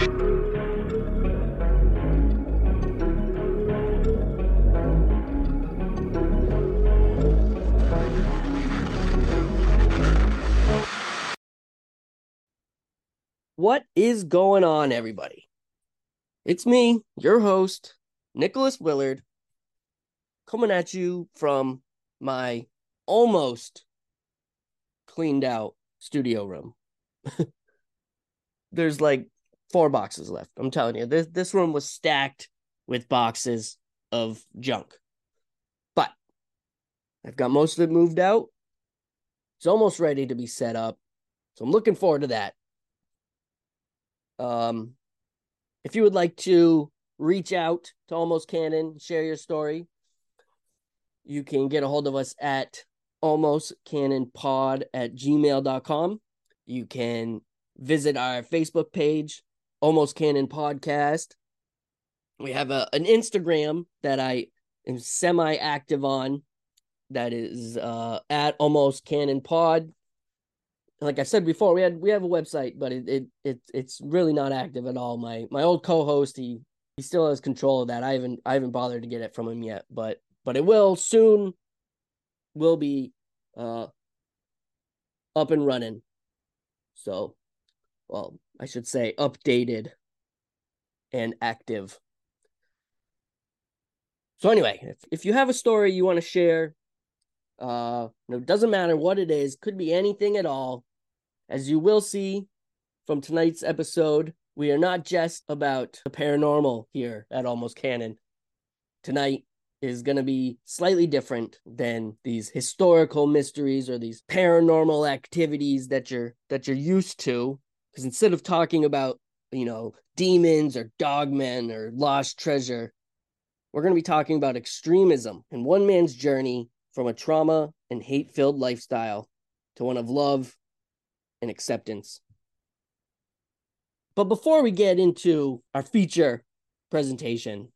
What is going on, everybody? It's me, your host, Nicholas Willard, coming at you from my almost cleaned out studio room. There's like four boxes left. I'm telling you, this this room was stacked with boxes of junk. But I've got most of it moved out. It's almost ready to be set up. So I'm looking forward to that. Um, if you would like to reach out to Almost Canon, share your story, you can get a hold of us at almost canon pod at gmail.com. You can visit our Facebook page, Almost Canon Podcast. We have a, an Instagram that I am semi active on that is uh, at Almost Canon Pod like I said before, we had we have a website, but it, it it it's really not active at all. My my old co-host, he he still has control of that. I haven't I haven't bothered to get it from him yet, but but it will soon will be uh up and running. So well, I should say updated and active. So anyway, if, if you have a story you want to share, uh, it doesn't matter what it is, could be anything at all. As you will see from tonight's episode, we are not just about the paranormal here at Almost Canon. Tonight is going to be slightly different than these historical mysteries or these paranormal activities that you're that you're used to because instead of talking about, you know, demons or dogmen or lost treasure, we're going to be talking about extremism and one man's journey from a trauma and hate-filled lifestyle to one of love and acceptance. But before we get into our feature presentation,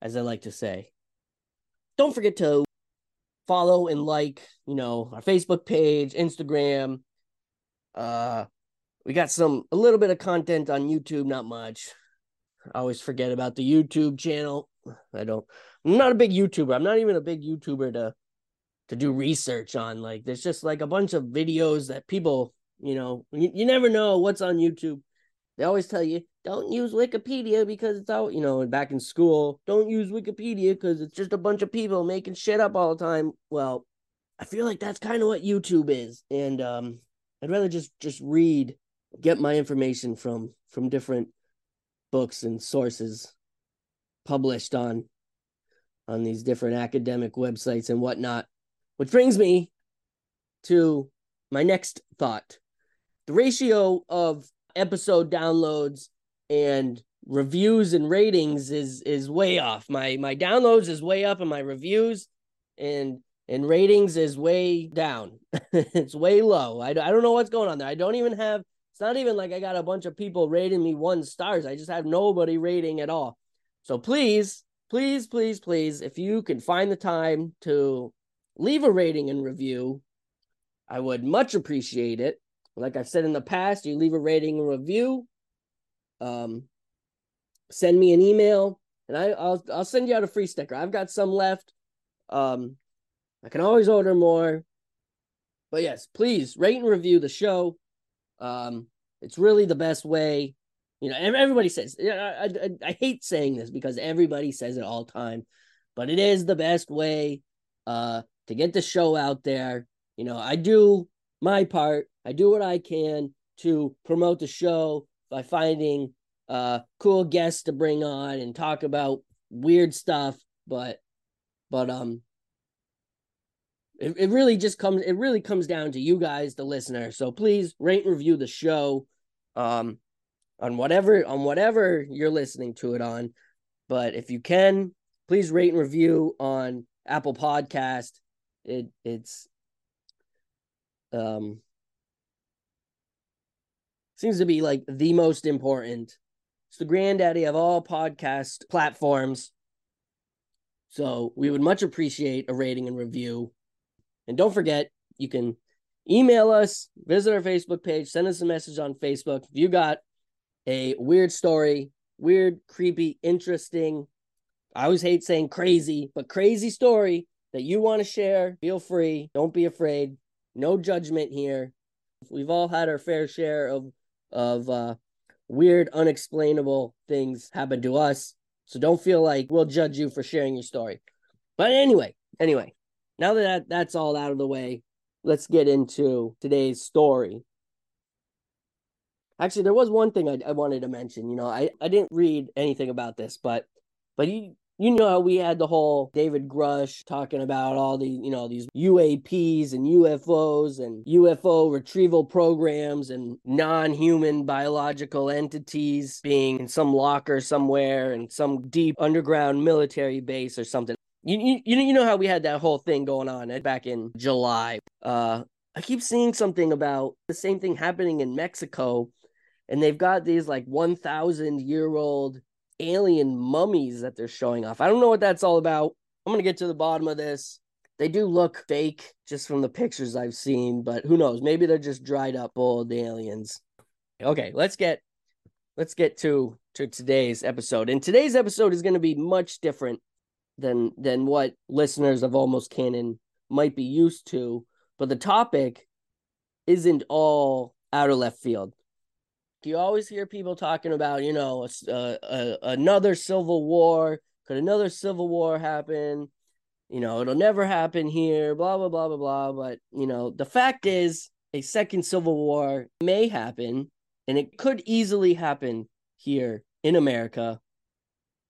as I like to say, don't forget to follow and like, you know, our Facebook page, Instagram. Uh we got some a little bit of content on YouTube, not much. I always forget about the YouTube channel. I don't I'm not a big YouTuber. I'm not even a big YouTuber to to do research on. Like there's just like a bunch of videos that people, you know, you, you never know what's on YouTube. They always tell you don't use Wikipedia because it's out, you know, back in school, don't use Wikipedia because it's just a bunch of people making shit up all the time. Well, I feel like that's kind of what YouTube is. And um I'd rather just just read, get my information from from different books and sources published on on these different academic websites and whatnot which brings me to my next thought. The ratio of episode downloads and reviews and ratings is is way off. My my downloads is way up and my reviews and and ratings is way down. it's way low. I, I don't know what's going on there. I don't even have it's not even like I got a bunch of people rating me one stars. I just have nobody rating at all. So please, please, please, please, if you can find the time to leave a rating and review. I would much appreciate it. Like I've said in the past, you leave a rating and review. Um, send me an email, and I, will I'll send you out a free sticker. I've got some left. Um, I can always order more. But yes, please rate and review the show. Um, it's really the best way. You know, everybody says. I, I, I hate saying this because everybody says it all time, but it is the best way uh to get the show out there. You know, I do my part. I do what I can to promote the show by finding uh cool guests to bring on and talk about weird stuff, but but um it, it really just comes it really comes down to you guys the listener. So please rate and review the show um on whatever on whatever you're listening to it on. But if you can, please rate and review on Apple Podcast it it's um seems to be like the most important. It's the granddaddy of all podcast platforms. So we would much appreciate a rating and review. And don't forget, you can email us, visit our Facebook page, send us a message on Facebook. If you got a weird story, weird, creepy, interesting. I always hate saying crazy, but crazy story that you want to share, feel free. Don't be afraid. No judgment here. We've all had our fair share of of uh, weird, unexplainable things happen to us. So don't feel like we'll judge you for sharing your story. But anyway, anyway, now that that's all out of the way, let's get into today's story. Actually, there was one thing I, I wanted to mention. You know, I, I didn't read anything about this, but but you you know how we had the whole David Grusch talking about all the you know these UAPs and UFOs and UFO retrieval programs and non-human biological entities being in some locker somewhere in some deep underground military base or something. You, you you know how we had that whole thing going on back in July. Uh, I keep seeing something about the same thing happening in Mexico, and they've got these like one thousand year old alien mummies that they're showing off. I don't know what that's all about. I'm gonna get to the bottom of this. They do look fake just from the pictures I've seen, but who knows? Maybe they're just dried up old aliens. Okay, let's get let's get to to today's episode. And today's episode is going to be much different than than what listeners of almost canon might be used to, but the topic isn't all out of left field you always hear people talking about, you know, a, a, another civil war. Could another civil war happen? You know, it'll never happen here, blah, blah, blah, blah, blah. But, you know, the fact is, a second civil war may happen, and it could easily happen here in America.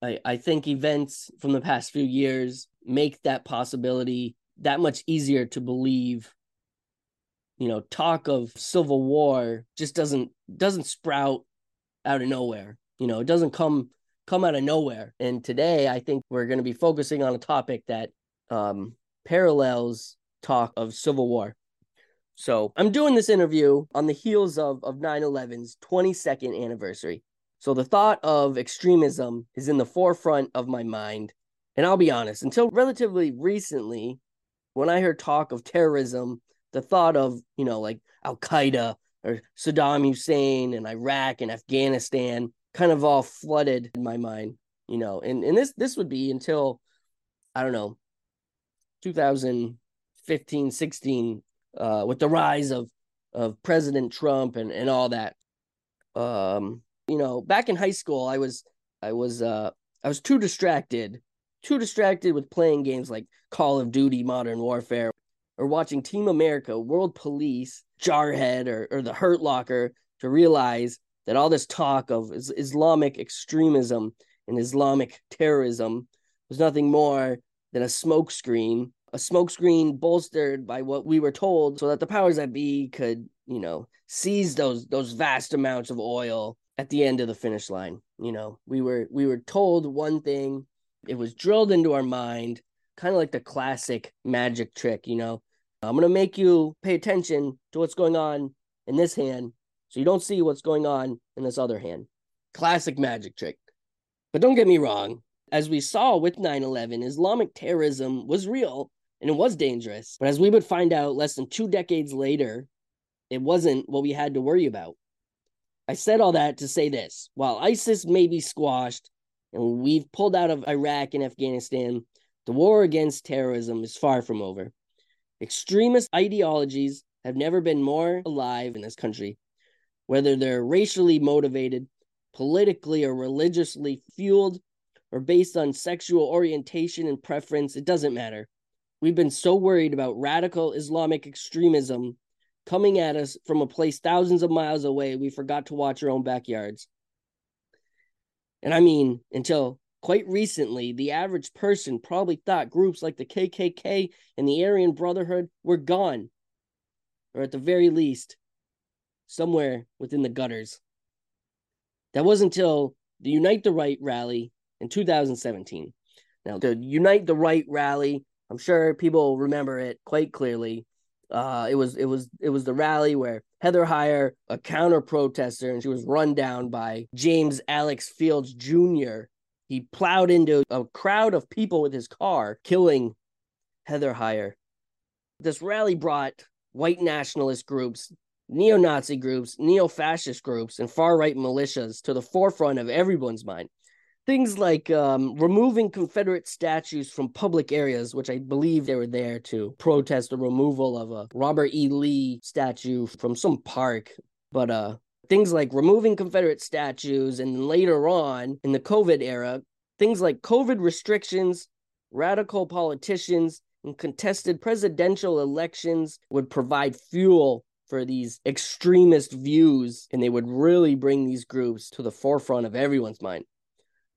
I, I think events from the past few years make that possibility that much easier to believe. You know talk of civil war just doesn't doesn't sprout out of nowhere. You know it doesn't come come out of nowhere. And today i think we're going to be focusing on a topic that um, parallels talk of civil war. So i'm doing this interview on the heels of of 9-11's 22nd anniversary so the thought of extremism is in the forefront of my mind and i'll be honest until relatively recently when i heard talk of terrorism the thought of you know like Al Qaeda or Saddam Hussein and Iraq and Afghanistan kind of all flooded in my mind, you know, and and this this would be until I don't know 2015 16 uh, with the rise of of President Trump and and all that. Um, you know, back in high school, I was I was uh I was too distracted, too distracted with playing games like Call of Duty Modern Warfare or watching Team America, World Police, Jarhead, or, or The Hurt Locker to realize that all this talk of Islamic extremism and Islamic terrorism was nothing more than a smokescreen, a smokescreen bolstered by what we were told so that the powers that be could, you know, seize those those vast amounts of oil at the end of the finish line. You know, we were we were told one thing, it was drilled into our mind kind of like the classic magic trick, you know. I'm going to make you pay attention to what's going on in this hand so you don't see what's going on in this other hand. Classic magic trick. But don't get me wrong, as we saw with 9 11, Islamic terrorism was real and it was dangerous. But as we would find out less than two decades later, it wasn't what we had to worry about. I said all that to say this while ISIS may be squashed and we've pulled out of Iraq and Afghanistan, the war against terrorism is far from over. Extremist ideologies have never been more alive in this country, whether they're racially motivated, politically or religiously fueled, or based on sexual orientation and preference, it doesn't matter. We've been so worried about radical Islamic extremism coming at us from a place thousands of miles away, we forgot to watch our own backyards. And I mean, until Quite recently, the average person probably thought groups like the KKK and the Aryan Brotherhood were gone, or at the very least, somewhere within the gutters. That was until the Unite the Right rally in 2017. Now, the Unite the Right rally, I'm sure people remember it quite clearly. Uh, it was it was it was the rally where Heather Heyer, a counter protester, and she was run down by James Alex Fields Jr., he plowed into a crowd of people with his car, killing Heather Heyer. This rally brought white nationalist groups neo Nazi groups, neo fascist groups, and far right militias to the forefront of everyone's mind. Things like um, removing Confederate statues from public areas, which I believe they were there to protest the removal of a Robert E. Lee statue from some park. But uh, things like removing Confederate statues, and later on in the COVID era, things like COVID restrictions, radical politicians, and contested presidential elections would provide fuel for these extremist views, and they would really bring these groups to the forefront of everyone's mind.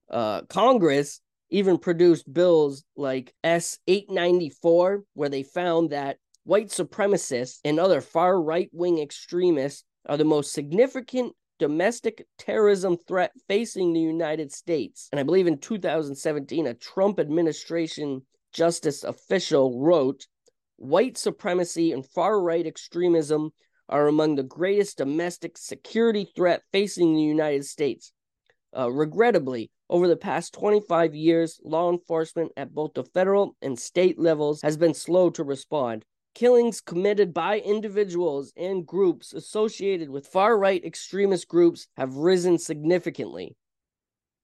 Uh, Congress even produced bills like S 894, where they found that white supremacists and other far right wing extremists are the most significant domestic terrorism threat facing the United States. And I believe in 2017, a Trump administration justice official wrote white supremacy and far right extremism are among the greatest domestic security threat facing the United States. Uh, regrettably, over the past 25 years, law enforcement at both the federal and state levels has been slow to respond. Killings committed by individuals and groups associated with far right extremist groups have risen significantly.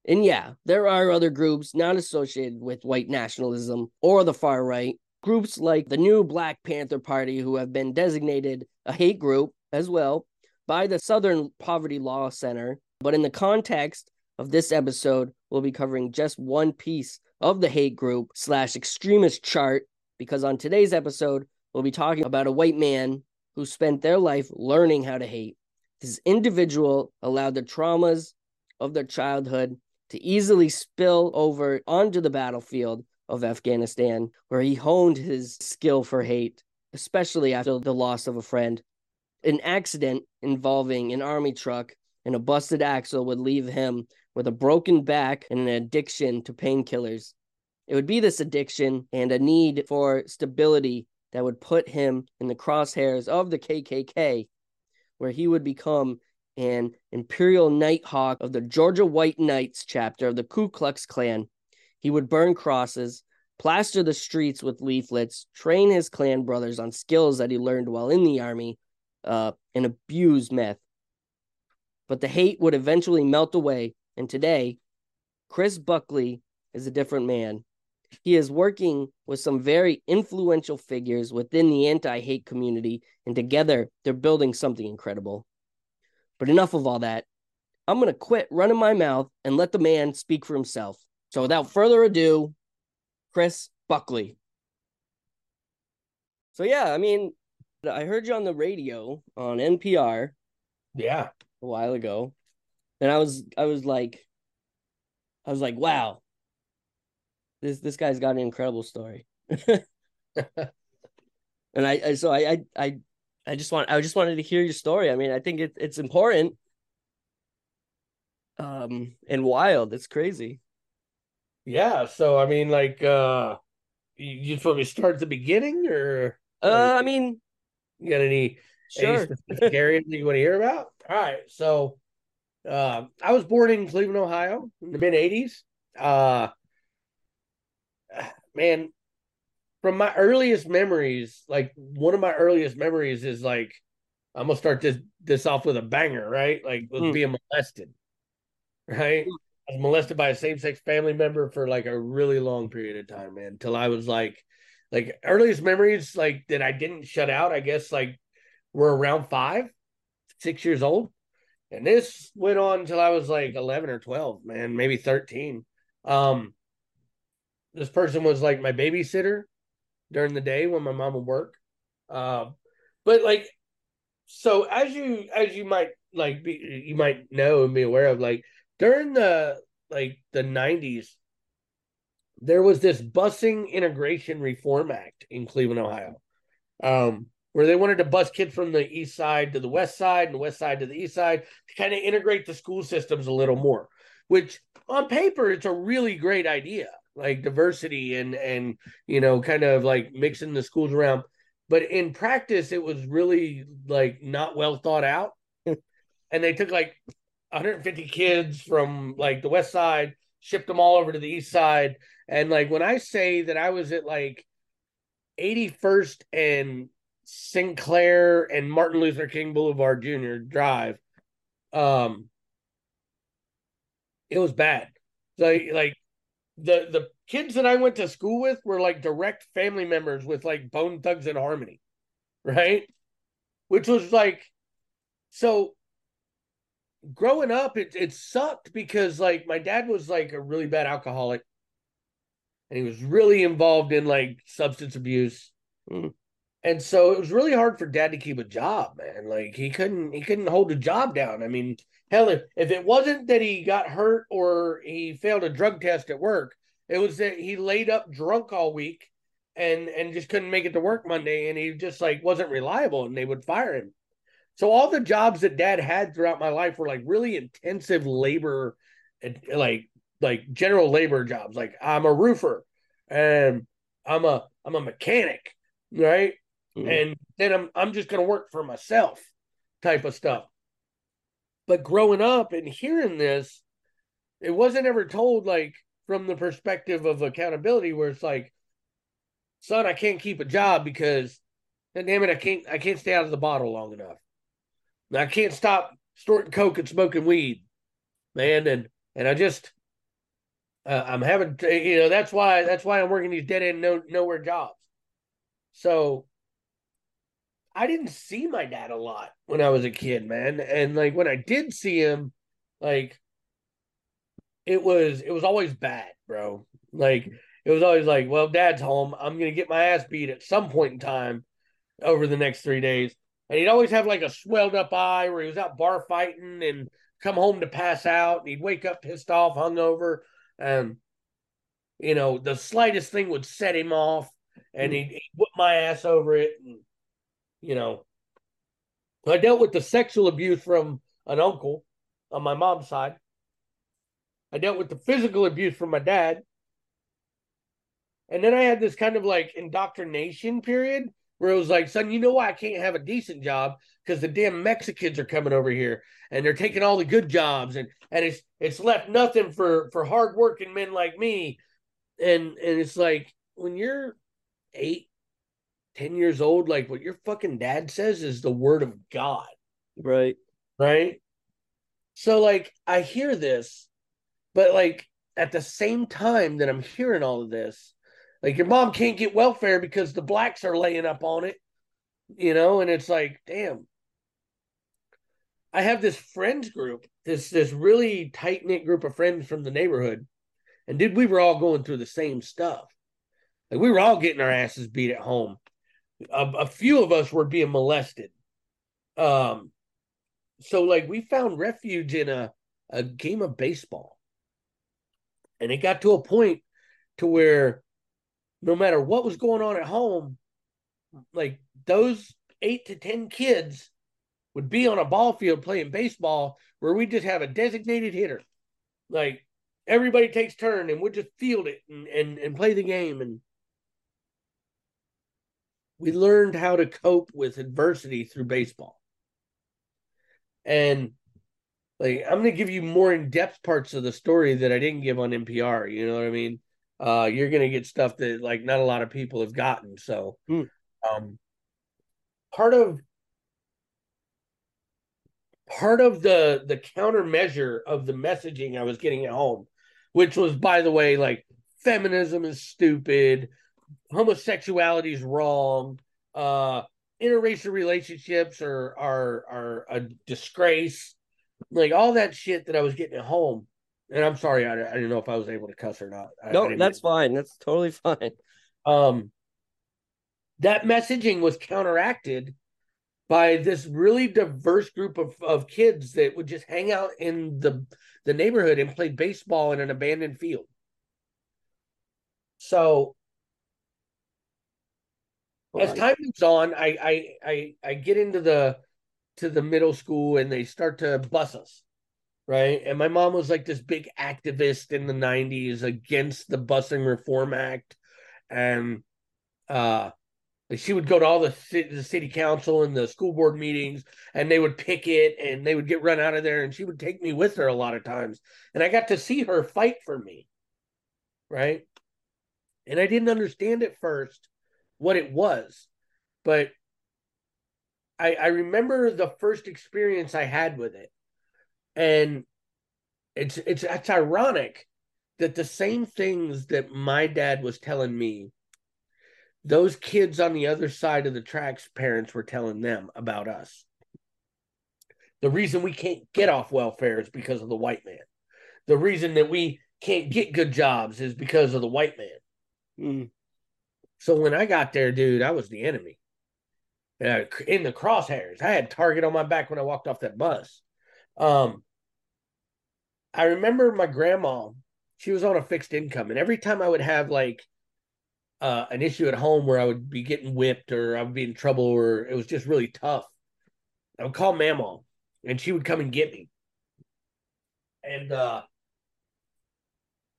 And yeah, there are other groups not associated with white nationalism or the far right, groups like the new Black Panther Party, who have been designated a hate group as well by the Southern Poverty Law Center. But in the context of this episode, we'll be covering just one piece of the hate group slash extremist chart because on today's episode, we'll be talking about a white man who spent their life learning how to hate. This individual allowed the traumas of their childhood to easily spill over onto the battlefield of Afghanistan, where he honed his skill for hate, especially after the loss of a friend. An accident involving an army truck and a busted axle would leave him with a broken back and an addiction to painkillers. It would be this addiction and a need for stability that would put him in the crosshairs of the KKK, where he would become an Imperial Nighthawk of the Georgia White Knights chapter of the Ku Klux Klan. He would burn crosses, plaster the streets with leaflets, train his Klan brothers on skills that he learned while in the army, uh, and abuse meth. But the hate would eventually melt away, and today, Chris Buckley is a different man. He is working with some very influential figures within the anti hate community, and together they're building something incredible. But enough of all that. I'm going to quit running my mouth and let the man speak for himself. So without further ado, Chris Buckley. So yeah, I mean, I heard you on the radio on NPR. Yeah. A while ago. And I was I was like I was like, wow. This this guy's got an incredible story. and I, I so I, I I just want I just wanted to hear your story. I mean, I think it, it's important. Um and wild. It's crazy. Yeah, so I mean, like, uh, you just want me to start at the beginning, or uh, I mean, you got any sure any areas that you want to hear about? All right, so, uh, I was born in Cleveland, Ohio, in the mid '80s. Uh, man, from my earliest memories, like one of my earliest memories is like, I'm gonna start this this off with a banger, right? Like, was mm. being molested, right? I was molested by a same sex family member for like a really long period of time, man. Until I was like, like earliest memories, like that I didn't shut out. I guess like were around five, six years old, and this went on until I was like eleven or twelve, man, maybe thirteen. Um, this person was like my babysitter during the day when my mom would work. Uh, but like, so as you as you might like be you might know and be aware of like during the like the 90s there was this busing integration reform act in cleveland ohio um, where they wanted to bus kids from the east side to the west side and the west side to the east side to kind of integrate the school systems a little more which on paper it's a really great idea like diversity and and you know kind of like mixing the schools around but in practice it was really like not well thought out and they took like 150 kids from like the west side, shipped them all over to the east side. And like when I say that I was at like 81st and Sinclair and Martin Luther King Boulevard Jr. Drive. Um, it was bad. Like like the the kids that I went to school with were like direct family members with like Bone Thugs-n-Harmony, right? Which was like so growing up it it sucked because like my dad was like a really bad alcoholic and he was really involved in like substance abuse. Mm. And so it was really hard for dad to keep a job, man. Like he couldn't he couldn't hold a job down. I mean, hell if, if it wasn't that he got hurt or he failed a drug test at work, it was that he laid up drunk all week and and just couldn't make it to work Monday and he just like wasn't reliable and they would fire him. So all the jobs that dad had throughout my life were like really intensive labor like like general labor jobs. Like I'm a roofer and I'm a I'm a mechanic, right? Mm-hmm. And then I'm I'm just gonna work for myself type of stuff. But growing up and hearing this, it wasn't ever told like from the perspective of accountability where it's like, son, I can't keep a job because damn it, I can't I can't stay out of the bottle long enough. I can't stop snorting coke and smoking weed, man. And and I just uh, I'm having you know that's why that's why I'm working these dead end no nowhere jobs. So I didn't see my dad a lot when I was a kid, man. And like when I did see him, like it was it was always bad, bro. Like it was always like, well, dad's home. I'm gonna get my ass beat at some point in time over the next three days. And he'd always have like a swelled up eye where he was out bar fighting and come home to pass out. And he'd wake up pissed off, hungover. And you know, the slightest thing would set him off and hmm. he'd, he'd whip my ass over it. And you know, I dealt with the sexual abuse from an uncle on my mom's side. I dealt with the physical abuse from my dad. And then I had this kind of like indoctrination period where it was like, son, you know why I can't have a decent job? Because the damn Mexicans are coming over here and they're taking all the good jobs and and it's it's left nothing for for hardworking men like me. And and it's like when you're eight, 10 years old, like what your fucking dad says is the word of God. Right. Right. So, like, I hear this, but like at the same time that I'm hearing all of this, like your mom can't get welfare because the blacks are laying up on it, you know, and it's like, damn. I have this friends group, this this really tight knit group of friends from the neighborhood, and dude, we were all going through the same stuff. Like we were all getting our asses beat at home a, a few of us were being molested. Um, so like we found refuge in a a game of baseball, and it got to a point to where no matter what was going on at home, like those eight to ten kids would be on a ball field playing baseball where we just have a designated hitter. Like everybody takes turn and we just field it and, and, and play the game. And we learned how to cope with adversity through baseball. And like I'm going to give you more in-depth parts of the story that I didn't give on NPR, you know what I mean? Uh you're going to get stuff that like not a lot of people have gotten. So hmm. um part of part of the the countermeasure of the messaging I was getting at home, which was by the way like feminism is stupid, homosexuality is wrong. Uh, interracial relationships are are are a disgrace. Like all that shit that I was getting at home. And I'm sorry, I, I didn't know if I was able to cuss or not. No, I that's fine. That's totally fine. Um, that messaging was counteracted by this really diverse group of, of kids that would just hang out in the the neighborhood and play baseball in an abandoned field. So as time moves on, I, I I I get into the to the middle school and they start to bus us, right? And my mom was like this big activist in the '90s against the busing reform act, and uh, she would go to all the city, the city council and the school board meetings, and they would picket and they would get run out of there, and she would take me with her a lot of times, and I got to see her fight for me, right? And I didn't understand it first what it was. But I, I remember the first experience I had with it. And it's it's it's ironic that the same things that my dad was telling me, those kids on the other side of the tracks, parents were telling them about us. The reason we can't get off welfare is because of the white man. The reason that we can't get good jobs is because of the white man. Mm. So when I got there, dude, I was the enemy. In the crosshairs. I had target on my back when I walked off that bus. Um, I remember my grandma. She was on a fixed income, and every time I would have like uh, an issue at home where I would be getting whipped or I would be in trouble or it was just really tough, I would call Mama, and she would come and get me. And uh,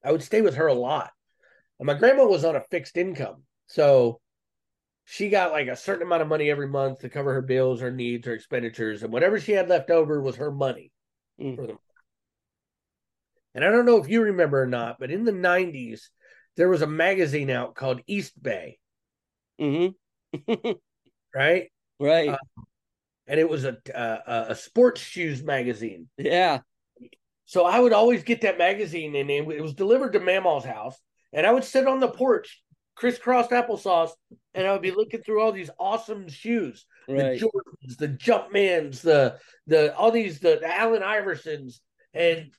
I would stay with her a lot. And my grandma was on a fixed income. So she got like a certain amount of money every month to cover her bills, her needs, her expenditures, and whatever she had left over was her money mm. And I don't know if you remember or not, but in the 90s, there was a magazine out called Eastbay. Mm-hmm. right? Right. Uh, and it was a, a, a sports shoes magazine. Yeah. So I would always get that magazine, and it was delivered to Mamaw's house, and I would sit on the porch crisscrossed applesauce, and I would be looking through all these awesome shoes, right. the Jordans, the Jumpmans, the the all these the, the Allen Iversons, and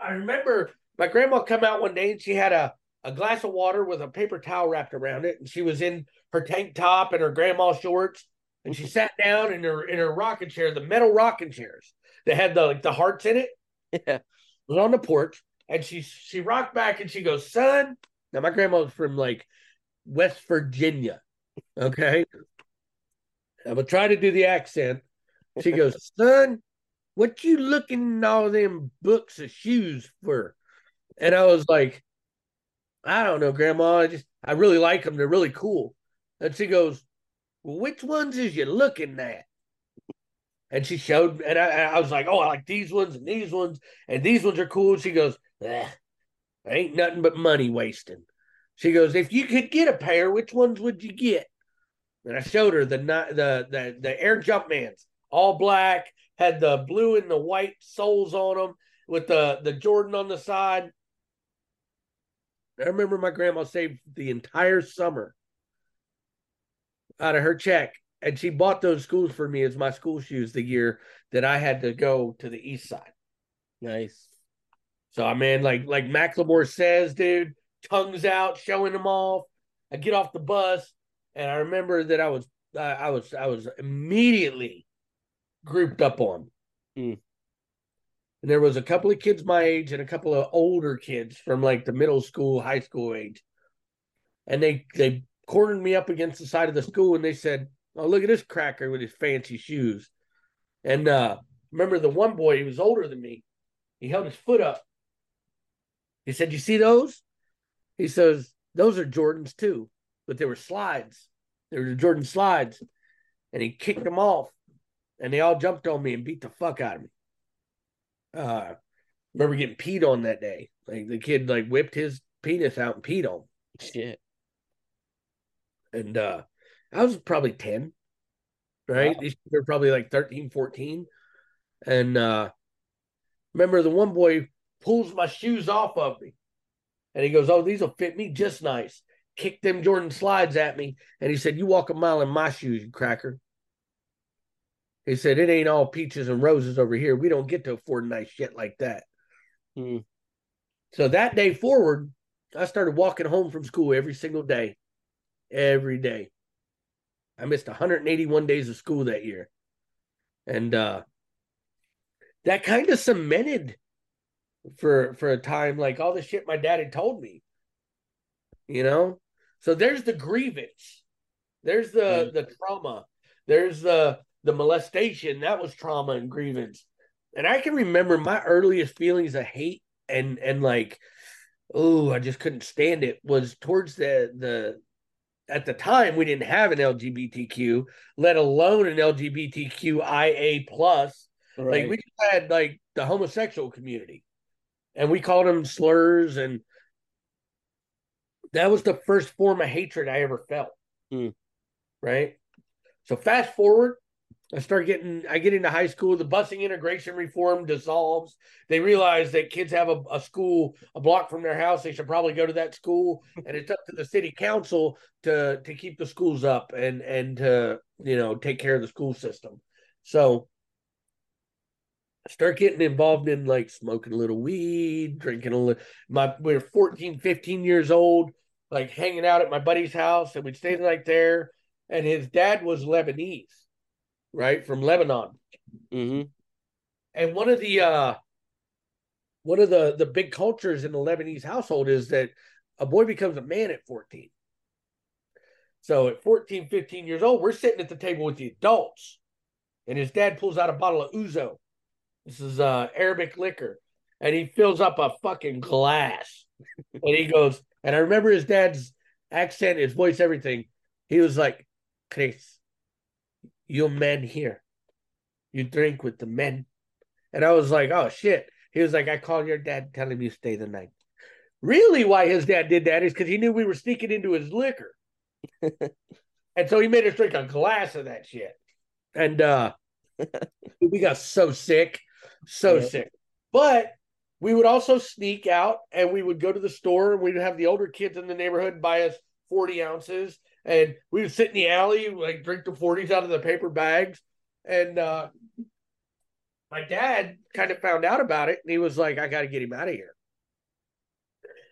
I remember my grandma come out one day and she had a a glass of water with a paper towel wrapped around it, and she was in her tank top and her grandma shorts, and she sat down in her in her rocking chair, the metal rocking chairs that had the like the hearts in it. Yeah, was on the porch, and she she rocked back and she goes, "Son, now my grandma was from like West Virginia. Okay. I'm gonna try to do the accent. She goes, son, what you looking in all them books of shoes for? And I was like, I don't know, Grandma. I just I really like them. They're really cool. And she goes, Well, which ones is you looking at? And she showed, and I, I was like, Oh, I like these ones and these ones, and these ones are cool. She goes, eh, Ain't nothing but money wasting. She goes, if you could get a pair, which ones would you get? And I showed her the the the the Air Jumpmans, all black, had the blue and the white soles on them with the the Jordan on the side. I remember my grandma saved the entire summer out of her check, and she bought those schools for me as my school shoes the year that I had to go to the east side. Nice. So I mean, like like Macklemore says, dude, tongues out, showing them off. I get off the bus, and I remember that I was uh, I was I was immediately grouped up on. Mm. And there was a couple of kids my age and a couple of older kids from like the middle school, high school age. And they they cornered me up against the side of the school and they said, Oh, look at this cracker with his fancy shoes. And uh remember the one boy, he was older than me. He held his foot up he said, You see those? He says, Those are Jordans too, but they were slides. They were Jordan slides. And he kicked them off. And they all jumped on me and beat the fuck out of me. Uh remember getting peed on that day. Like the kid like whipped his penis out and peed on. Shit. And uh I was probably 10. Right? Wow. These were probably like 13, 14. And uh remember the one boy pulls my shoes off of me. And he goes, Oh, these will fit me just nice. Kicked them Jordan slides at me. And he said, You walk a mile in my shoes, you cracker. He said, It ain't all peaches and roses over here. We don't get to afford nice shit like that. Hmm. So that day forward, I started walking home from school every single day. Every day. I missed 181 days of school that year. And uh that kind of cemented for for a time like all the shit my dad had told me you know? So there's the grievance. There's the mm. the trauma. There's the the molestation. That was trauma and grievance. And i can remember my earliest feelings of hate and and like oh i just couldn't stand it was towards the the at the time we didn't have an lgbtq let alone an lgbtqia plus. Right. like we just had like the homosexual community and we called them slurs and that was the first form of hatred I ever felt. Mm. Right. So fast forward, I start getting, I get into high school. The busing integration reform dissolves. They realize that kids have a, a, school a block from their house. They should probably go to that school, and it's up to the city council to to keep the schools up and and to you know take care of the school system. So start getting involved in like smoking a little weed, drinking a little. My we we're 14, 15 years old, like hanging out at my buddy's house, and we'd stay the night there. And his dad was Lebanese right from Lebanon. Mm-hmm. And one of the uh, one of the the big cultures in the Lebanese household is that a boy becomes a man at 14. So at 14, 15 years old, we're sitting at the table with the adults, and his dad pulls out a bottle of ouzo. This is uh Arabic liquor, and he fills up a fucking glass, and he goes, and I remember his dad's accent, his voice, everything. He was like, Chris, you men here. You drink with the men. And I was like, oh shit. He was like, I called your dad, tell him you stay the night. Really, why his dad did that is because he knew we were sneaking into his liquor. and so he made us drink a glass of that shit. And uh we got so sick, so sick. But we would also sneak out and we would go to the store and we'd have the older kids in the neighborhood buy us 40 ounces and we would sit in the alley, like drink the 40s out of the paper bags. And uh, my dad kind of found out about it and he was like, I got to get him out of here.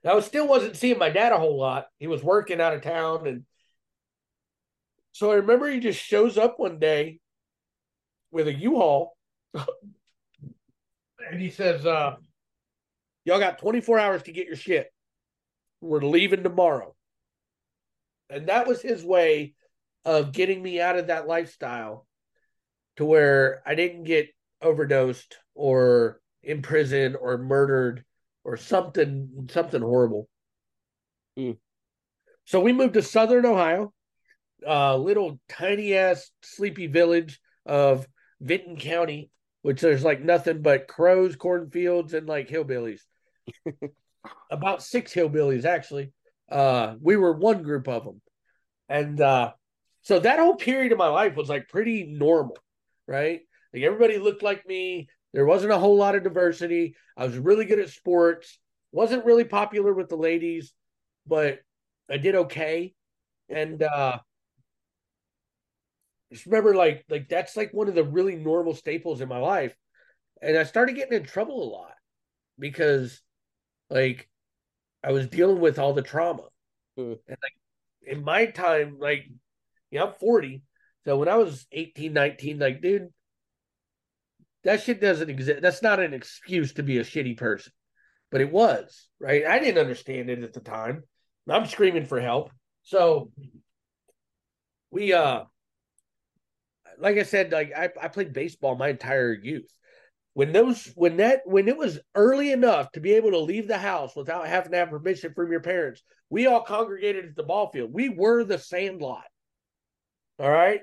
I still wasn't seeing my dad a whole lot. He was working out of town. And so I remember he just shows up one day with a U-Haul and he says, uh, Y'all got 24 hours to get your shit. We're leaving tomorrow. And that was his way of getting me out of that lifestyle to where I didn't get overdosed or imprisoned or murdered or something something horrible. Mm. So we moved to southern Ohio, a little tiny ass sleepy village of Vinton County, which there's like nothing but crows, cornfields, and like hillbillies. About six hillbillies actually. Uh, we were one group of them, and uh, so that whole period of my life was like pretty normal, right? Like everybody looked like me. There wasn't a whole lot of diversity. I was really good at sports. wasn't really popular with the ladies, but I did okay. And uh, just remember, like, like that's like one of the really normal staples in my life. And I started getting in trouble a lot because, like, I was dealing with all the trauma. Mm. And like in my time, like, yeah, I'm 40. So when I was 18, 19, like, dude, that shit doesn't exist. That's not an excuse to be a shitty person. But it was, right? I didn't understand it at the time. I'm screaming for help. So we uh like I said, like I, I played baseball my entire youth. When those when that when it was early enough to be able to leave the house without having to have permission from your parents we all congregated at the ball field. We were the sandlot. All right?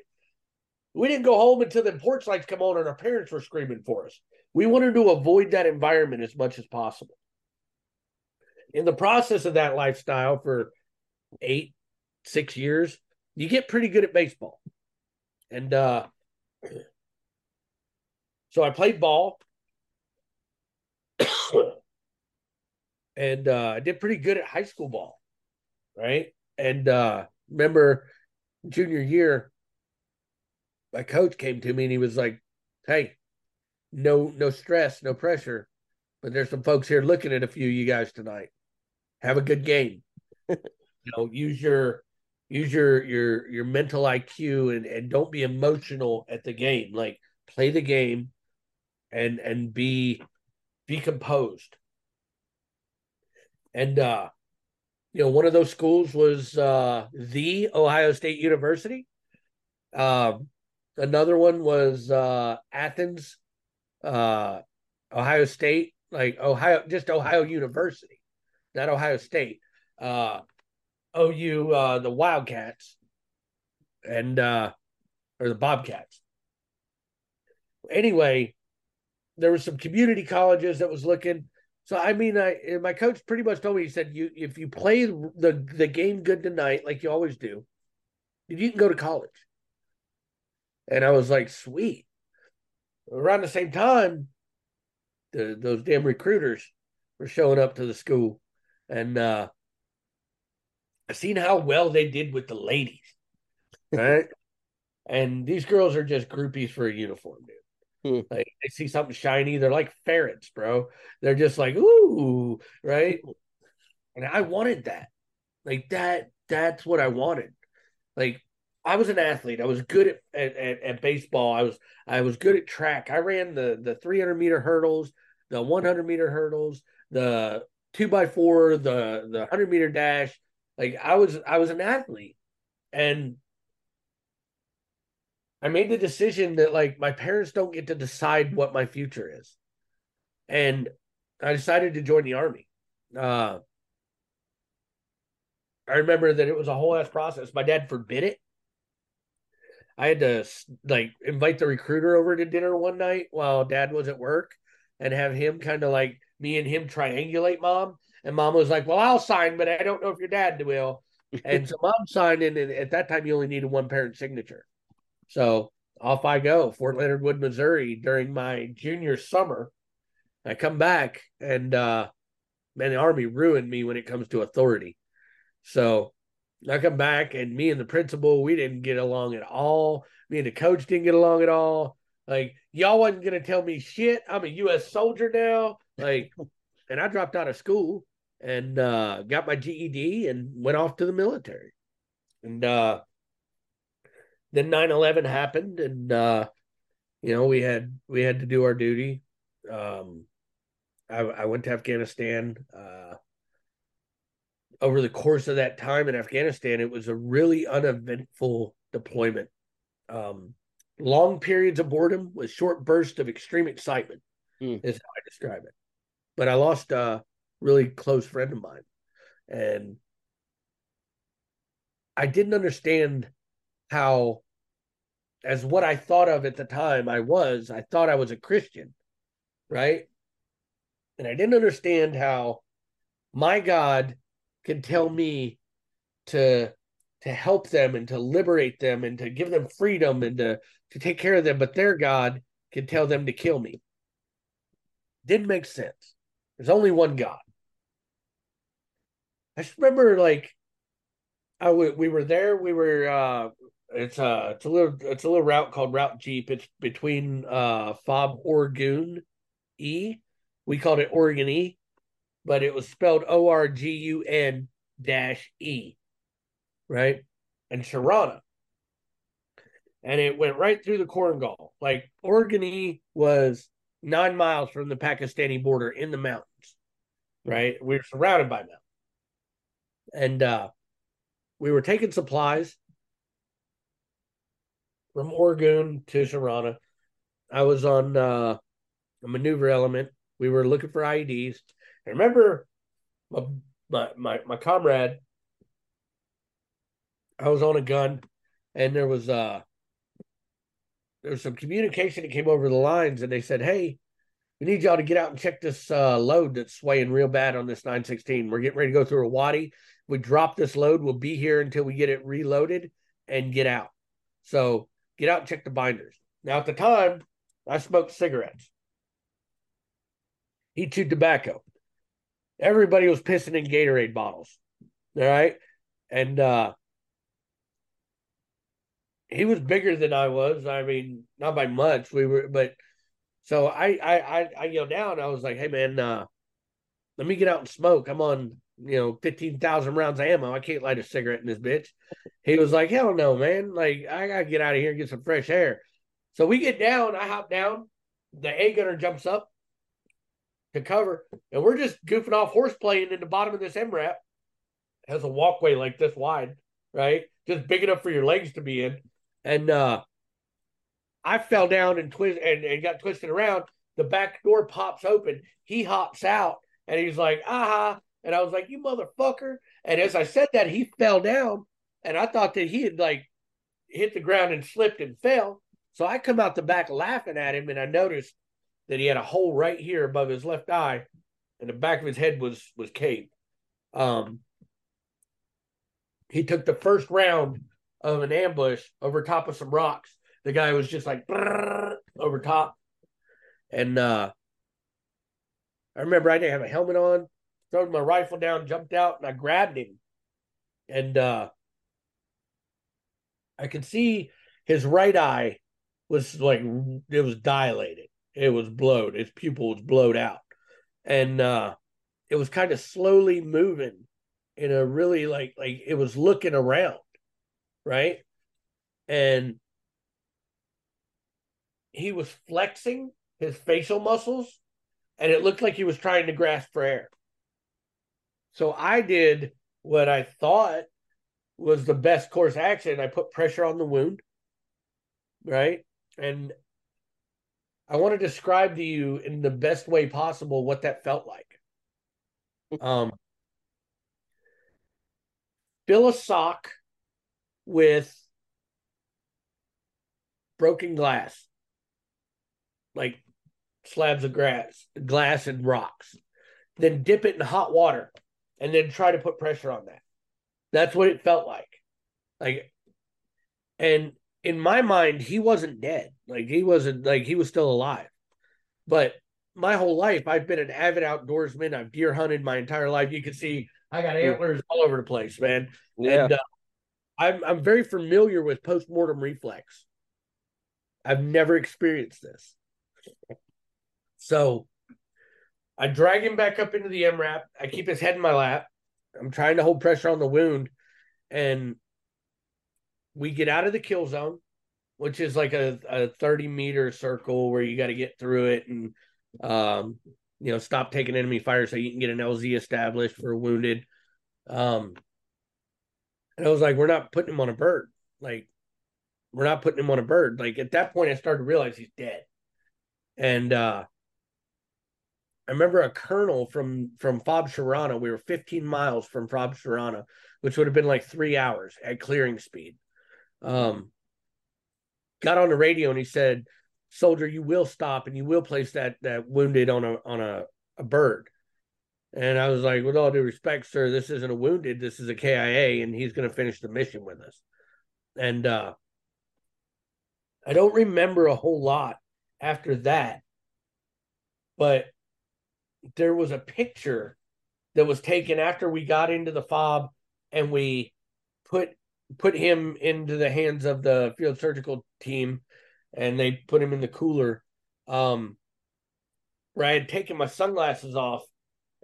We didn't go home until the porch lights come on and our parents were screaming for us. We wanted to avoid that environment as much as possible. In the process of that lifestyle for eight six years you get pretty good at baseball and uh so I played ball. and uh, I did pretty good at high school ball. Right. And uh, remember junior year, my coach came to me and he was like, Hey, no, no stress, no pressure. But there's some folks here looking at a few of you guys tonight. Have a good game. you know, use your use your your your mental IQ and and don't be emotional at the game. Like play the game, and and be be composed. And uh, you know, one of those schools was uh, the Ohio State University. Um, another one was uh, Athens, uh, Ohio State, like Ohio, just Ohio University, not Ohio State. Uh, OU, uh, the Wildcats, and uh, or the Bobcats. Anyway, there were some community colleges that was looking. So I mean, I my coach pretty much told me he said you if you play the the game good tonight like you always do, you can go to college. And I was like, sweet. Around the same time, the, those damn recruiters were showing up to the school. And uh I seen how well they did with the ladies. Right. and these girls are just groupies for a uniform, dude. Hmm. Like they see something shiny, they're like ferrets, bro. They're just like, ooh, right? And I wanted that. Like that, that's what I wanted. Like I was an athlete. I was good at, at, at, at baseball. I was I was good at track. I ran the the 300 meter hurdles, the 100 meter hurdles, the two by four, the the 100 meter dash. Like I was I was an athlete, and I made the decision that like my parents don't get to decide what my future is. And I decided to join the army. Uh, I remember that it was a whole ass process. My dad forbid it. I had to like invite the recruiter over to dinner one night while dad was at work and have him kind of like me and him triangulate mom. And mom was like, Well, I'll sign, but I don't know if your dad will. and so mom signed, and at that time, you only needed one parent signature. So off I go, Fort Leonard Wood, Missouri, during my junior summer. I come back and uh man, the army ruined me when it comes to authority. So I come back and me and the principal, we didn't get along at all. Me and the coach didn't get along at all. Like y'all wasn't gonna tell me shit. I'm a US soldier now. Like and I dropped out of school and uh got my GED and went off to the military. And uh then 9-11 happened and uh you know we had we had to do our duty um i, I went to afghanistan uh over the course of that time in afghanistan it was a really uneventful deployment um long periods of boredom with short bursts of extreme excitement mm. is how i describe it but i lost a really close friend of mine and i didn't understand how as what I thought of at the time I was, I thought I was a Christian, right? And I didn't understand how my God can tell me to to help them and to liberate them and to give them freedom and to to take care of them, but their God can tell them to kill me. Didn't make sense. There's only one God. I just remember like I w- we were there. We were uh, it's a it's a little it's a little route called Route Jeep. It's between uh Fob Oregon E. We called it Oregon E, but it was spelled O R G U N dash E, right? And Sharana. And it went right through the Korengal. Like Oregon E was nine miles from the Pakistani border in the mountains, right? We were surrounded by mountains. And uh we were taking supplies from Oregon to Sharana. I was on uh, a maneuver element. We were looking for IEDs. I remember my, my my my comrade. I was on a gun, and there was uh there was some communication that came over the lines, and they said, "Hey, we need y'all to get out and check this uh, load that's swaying real bad on this 916. We're getting ready to go through a wadi. We drop this load. We'll be here until we get it reloaded and get out. So get out and check the binders. Now, at the time, I smoked cigarettes. He chewed tobacco. Everybody was pissing in Gatorade bottles. All right. And uh he was bigger than I was. I mean, not by much. We were, but so I I I, I yelled down. I was like, "Hey man, uh, let me get out and smoke. I'm on you know, 15,000 rounds of ammo. I can't light a cigarette in this bitch. He was like, hell no, man. Like, I got to get out of here and get some fresh air. So we get down. I hop down. The A gunner jumps up to cover. And we're just goofing off horse playing in the bottom of this MRAP. has a walkway like this wide, right? Just big enough for your legs to be in. And uh I fell down and twist and, and got twisted around. The back door pops open. He hops out and he's like, aha, and I was like, you motherfucker. And as I said that, he fell down. And I thought that he had like hit the ground and slipped and fell. So I come out the back laughing at him. And I noticed that he had a hole right here above his left eye. And the back of his head was was caved. Um, he took the first round of an ambush over top of some rocks the guy was just like over top. And uh I remember I didn't have a helmet on, thrown my rifle down, jumped out, and I grabbed him. And uh I could see his right eye was like it was dilated. It was blowed. His pupil was blowed out. And uh it was kind of slowly moving in a really like like it was looking around, right? And he was flexing his facial muscles and it looked like he was trying to grasp for air. So I did what I thought was the best course action. I put pressure on the wound, right? And I want to describe to you in the best way possible what that felt like. Um, fill a sock with broken glass, like slabs of grass, glass and rocks. Then dip it in hot water and then try to put pressure on that. That's what it felt like. Like, and in my mind, he wasn't dead. Like, he wasn't, like, he was still alive. But my whole life, I've been an avid outdoorsman. I've deer hunted my entire life. You can see I got antlers all over the place, man. Yeah. And uh, I'm I'm very familiar with post mortem reflex. I've never experienced this. So I drag him back up into the MRAP. I keep his head in my lap. I'm trying to hold pressure on the wound. And we get out of the kill zone, which is like a, a 30 meter circle where you got to get through it and um, you know, stop taking enemy fire so you can get an LZ established for a wounded. Um, and I was like, we're not putting him on a bird. Like, we're not putting him on a bird. Like at that point, I started to realize he's dead. And uh I remember a colonel from from Fob Sharana. We were 15 miles from Fob Sharana, which would have been like three hours at clearing speed. Um, got on the radio and he said, "Soldier, you will stop and you will place that that wounded on a on a, a bird." And I was like, "With all due respect, sir, this isn't a wounded. This is a KIA, and he's going to finish the mission with us." And uh, I don't remember a whole lot after that, but there was a picture that was taken after we got into the fob and we put put him into the hands of the field surgical team and they put him in the cooler um where I had taken my sunglasses off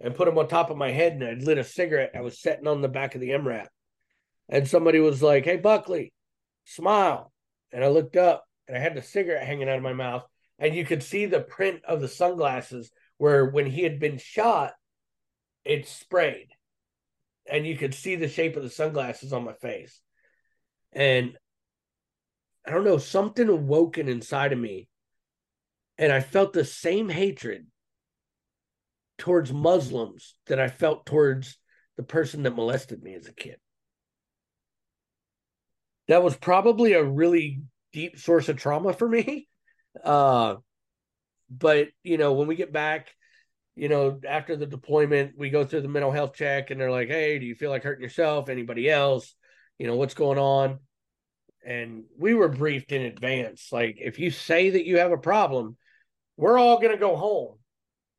and put them on top of my head and I'd lit a cigarette. I was sitting on the back of the MRAP. And somebody was like, Hey Buckley, smile. And I looked up and I had the cigarette hanging out of my mouth. And you could see the print of the sunglasses where when he had been shot, it sprayed. And you could see the shape of the sunglasses on my face. And I don't know, something awoken inside of me. And I felt the same hatred towards Muslims that I felt towards the person that molested me as a kid. That was probably a really deep source of trauma for me. Uh, but you know, when we get back, you know, after the deployment, we go through the mental health check and they're like, Hey, do you feel like hurting yourself? Anybody else? You know, what's going on? And we were briefed in advance. Like, if you say that you have a problem, we're all going to go home.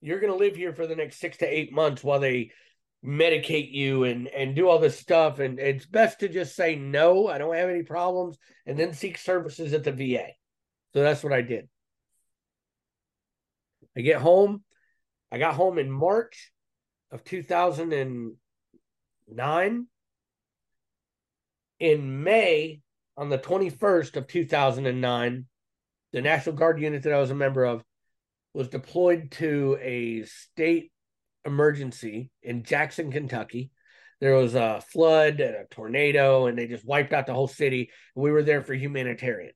You're going to live here for the next six to eight months while they medicate you and and do all this stuff and it's best to just say no i don't have any problems and then seek services at the va so that's what i did I get home. I got home in March of 2009. In May, on the 21st of 2009, the National Guard unit that I was a member of was deployed to a state emergency in Jackson, Kentucky. There was a flood and a tornado, and they just wiped out the whole city. We were there for humanitarian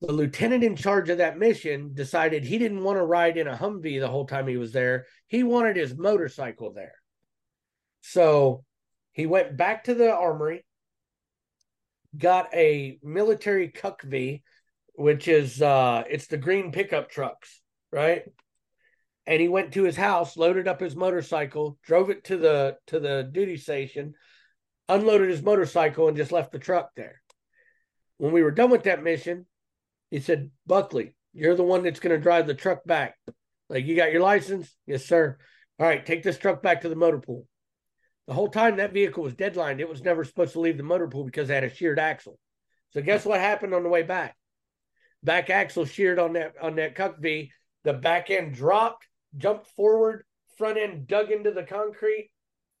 the lieutenant in charge of that mission decided he didn't want to ride in a Humvee the whole time he was there. He wanted his motorcycle there. So he went back to the armory, got a military CUCV, which is uh it's the green pickup trucks, right? And he went to his house, loaded up his motorcycle, drove it to the to the duty station, unloaded his motorcycle, and just left the truck there. when we were done with that mission, he said, Buckley, you're the one that's going to drive the truck back. Like, you got your license? Yes, sir. All right, take this truck back to the motor pool. The whole time that vehicle was deadlined, it was never supposed to leave the motor pool because it had a sheared axle. So guess what happened on the way back? Back axle sheared on that on that CUCV. The back end dropped, jumped forward, front end dug into the concrete,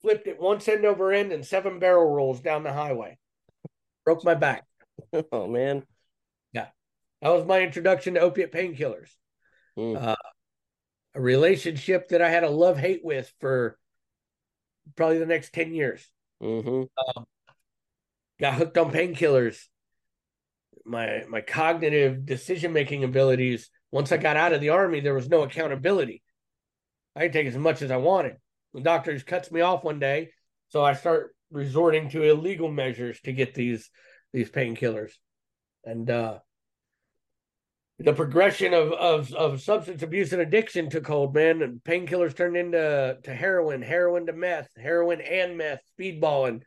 flipped it once end over end, and seven barrel rolls down the highway. Broke my back. Oh man. That was my introduction to opiate painkillers. Mm. Uh, a relationship that I had a love hate with for probably the next 10 years. Mm-hmm. Um, got hooked on painkillers. My my cognitive decision making abilities. Once I got out of the army, there was no accountability. I could take as much as I wanted. The doctor just cuts me off one day, so I start resorting to illegal measures to get these these painkillers, and uh, the progression of, of of substance abuse and addiction took hold, man. And painkillers turned into to heroin, heroin to meth, heroin and meth, speedballing,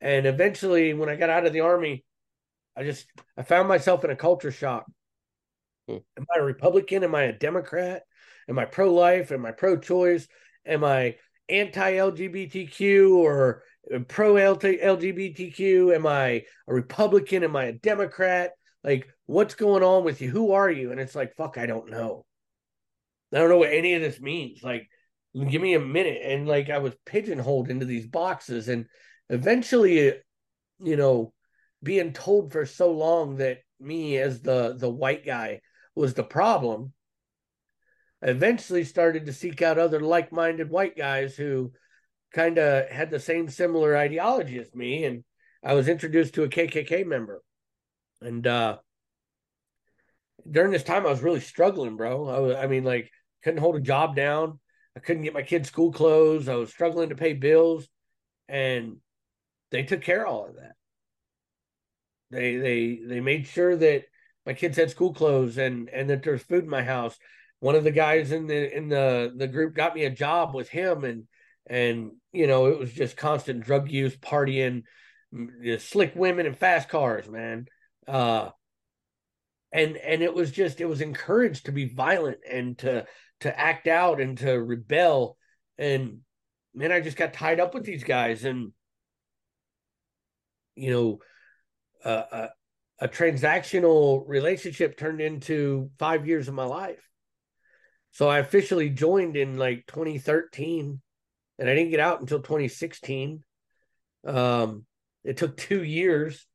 and eventually, when I got out of the army, I just I found myself in a culture shock. Hmm. Am I a Republican? Am I a Democrat? Am I pro life? Am I pro choice? Am I anti LGBTQ or pro LGBTQ? Am I a Republican? Am I a Democrat? Like, what's going on with you? Who are you? And it's like, fuck, I don't know. I don't know what any of this means. Like, give me a minute. And like, I was pigeonholed into these boxes. And eventually, you know, being told for so long that me as the the white guy was the problem eventually started to seek out other like-minded white guys who kind of had the same similar ideology as me and i was introduced to a kkk member and uh during this time i was really struggling bro. I, was, I mean like couldn't hold a job down. I couldn't get my kids school clothes. I was struggling to pay bills. And they took care of all of that. They they they made sure that my kids had school clothes and and that there's food in my house. One of the guys in the in the the group got me a job with him. And and you know it was just constant drug use partying slick women and fast cars man uh and and it was just it was encouraged to be violent and to to act out and to rebel. And man i just got tied up with these guys and you know uh, a, a transactional relationship turned into five years of my life. So i officially joined in like 2013 and i didn't get out until 2016 um it took two years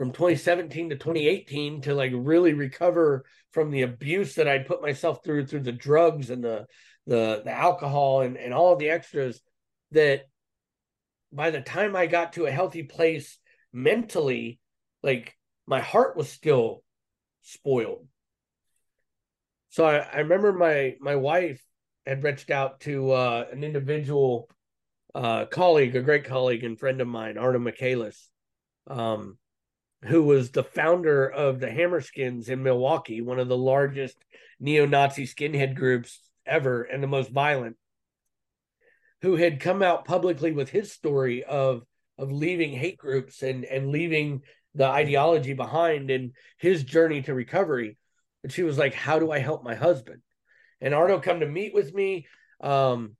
from 2017 to 2018 to like really recover from the abuse that I'd put myself through through the drugs and the the the alcohol and and all the extras that by the time I got to a healthy place mentally like my heart was still spoiled. So I, I remember my my wife had reached out to uh, an individual uh, colleague, a great colleague and friend of mine, Arno Michaelis, um, who was the founder of the Hammerskins in Milwaukee, one of the largest neo-Nazi skinhead groups ever and the most violent, who had come out publicly with his story of of leaving hate groups and and leaving the ideology behind and his journey to recovery. And she was like, "How do I help my husband?" And Arno come to meet with me. Um,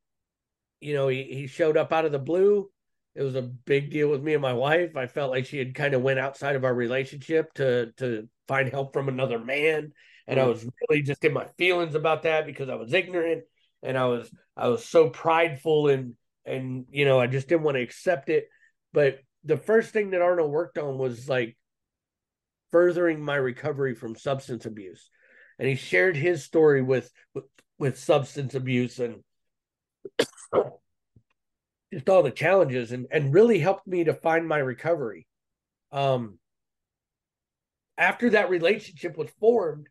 you know, he, he showed up out of the blue it was a big deal with me and my wife. I felt like she had kind of went outside of our relationship to to find help from another man, and mm. I was really just in my feelings about that because I was ignorant and I was I was so prideful and and you know I just didn't want to accept it. But the first thing that Arnold worked on was like furthering my recovery from substance abuse, and he shared his story with with, with substance abuse and just all the challenges and and really helped me to find my recovery. Um, after that relationship was formed,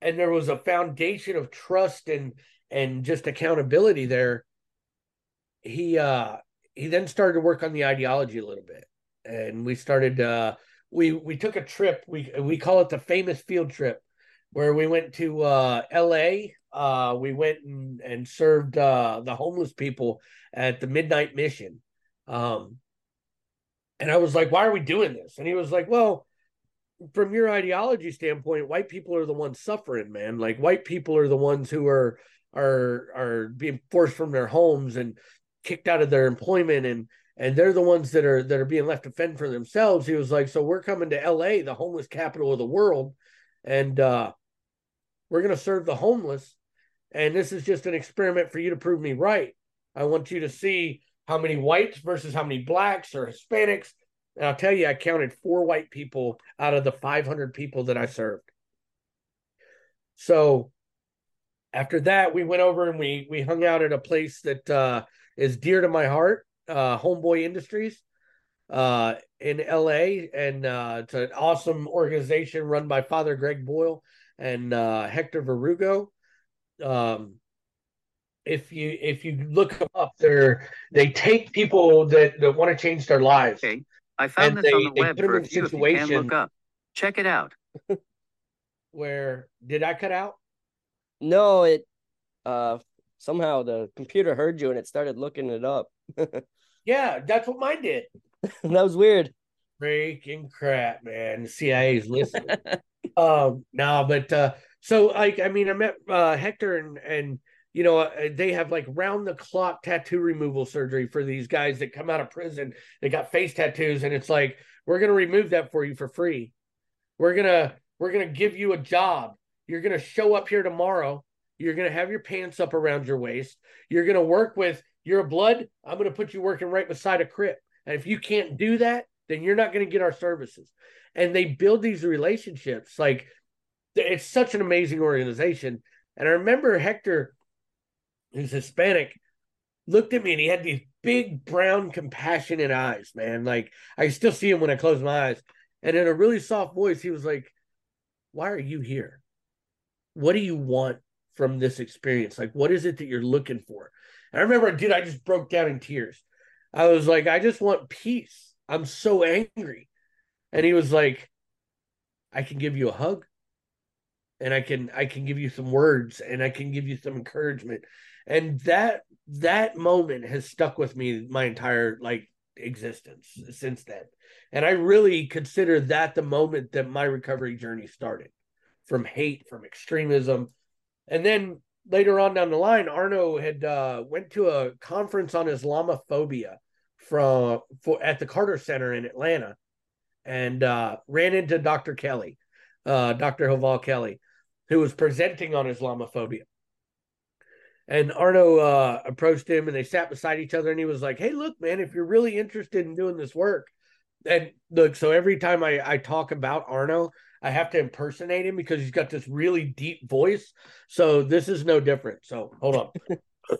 and there was a foundation of trust and and just accountability there, he uh he then started to work on the ideology a little bit, and we started uh we we took a trip we we call it the famous field trip where we went to uh LA uh, we went and, and served uh, the homeless people at the midnight mission. Um, and I was like, why are we doing this? And he was like, well, from your ideology standpoint, white people are the ones suffering, man. Like white people are the ones who are are are being forced from their homes and kicked out of their employment and and they're the ones that are that are being left to fend for themselves. He was like, so we're coming to LA, the homeless capital of the world, and uh we're gonna serve the homeless. And this is just an experiment for you to prove me right. I want you to see how many whites versus how many blacks or Hispanics. And I'll tell you, I counted four white people out of the 500 people that I served. So after that, we went over and we we hung out at a place that uh, is dear to my heart, uh, Homeboy Industries uh, in LA. And uh, it's an awesome organization run by Father Greg Boyle and uh, Hector Verdugo. Um, if you if you look them up, they're they take people that, that want to change their lives. Okay. I found this they, on the web for a few if you can look up. Check it out. where did I cut out? No, it uh somehow the computer heard you and it started looking it up. Yeah, that's what mine did. That was weird. Freaking crap, man. The CIA's listening. um, no, but uh, so like, I mean, I met uh, Hector and and you know uh, they have like round the clock tattoo removal surgery for these guys that come out of prison. They got face tattoos, and it's like we're gonna remove that for you for free. We're gonna we're gonna give you a job. You're gonna show up here tomorrow. You're gonna have your pants up around your waist. You're gonna work with your blood. I'm gonna put you working right beside a crib. And if you can't do that, then you're not going to get our services. And they build these relationships. Like it's such an amazing organization. And I remember Hector, who's Hispanic, looked at me and he had these big brown compassionate eyes, man. Like I still see him when I close my eyes. And in a really soft voice, he was like, Why are you here? What do you want from this experience? Like, what is it that you're looking for? And I remember, dude, I just broke down in tears. I was like, I just want peace. I'm so angry. And he was like, I can give you a hug and I can I can give you some words and I can give you some encouragement. And that that moment has stuck with me my entire like existence since then. And I really consider that the moment that my recovery journey started from hate, from extremism. And then later on down the line, Arno had uh, went to a conference on Islamophobia from for at the Carter Center in Atlanta, and uh, ran into Dr. Kelli, uh, Dr. Heval Kelli, who was presenting on Islamophobia. And Arno uh, approached him, and they sat beside each other, and he was like, "Hey, look, man, if you're really interested in doing this work, and look, so every time I I talk about Arno, I have to impersonate him because he's got this really deep voice. So this is no different. So hold on.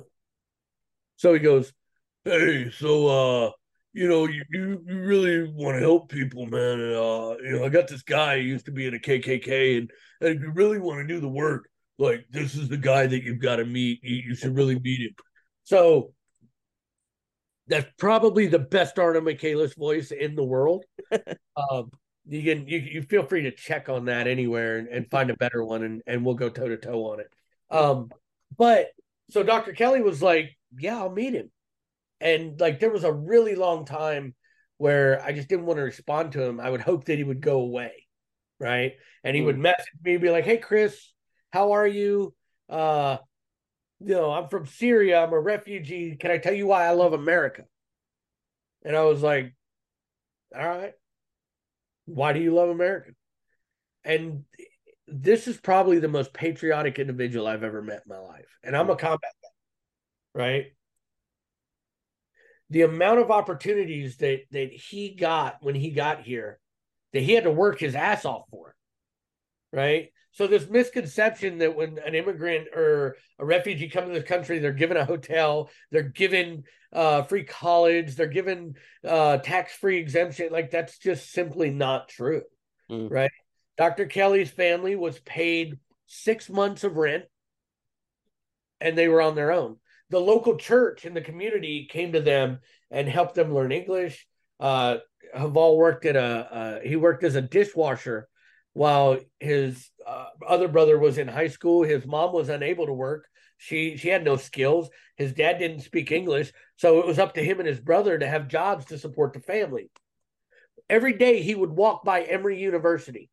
so he goes, Hey, so uh, you know, you, you, really want to help people, man. And, uh, you know, I got this guy who used to be in a KKK, and, and if you really want to do the work, like this is the guy that you've got to meet. You, you should really meet him. So that's probably the best Arno Michaelis voice in the world. um, you can you, you feel free to check on that anywhere and, and find a better one and, and we'll go toe to toe on it. Um, but so Dr. Kelli was like, Yeah, I'll meet him. And like there was a really long time where I just didn't want to respond to him. I would hope that he would go away. Right. And he would message me and be like, Hey Chris, how are you? Uh you know, I'm from Syria, I'm a refugee. Can I tell you why I love America? And I was like, All right why do you love America? And this is probably the most patriotic individual I've ever met in my life. And I'm a combat vet, right? The amount of opportunities that that he got when he got here that he had to work his ass off for, right? So this misconception that when an immigrant or a refugee come to this country, they're given a hotel, they're given uh, free college, they're given uh, tax-free exemption, like that's just simply not true, Mm. right? Dr. Kelli's family was paid six months of rent, and they were on their own. The local church in the community came to them and helped them learn English. Uh, Heval worked at a uh, he worked as a dishwasher while his uh, other brother was in high school. His mom was unable to work. She she had no skills. His dad didn't speak English, so it was up to him and his brother to have jobs to support the family. every day he would walk by Emory University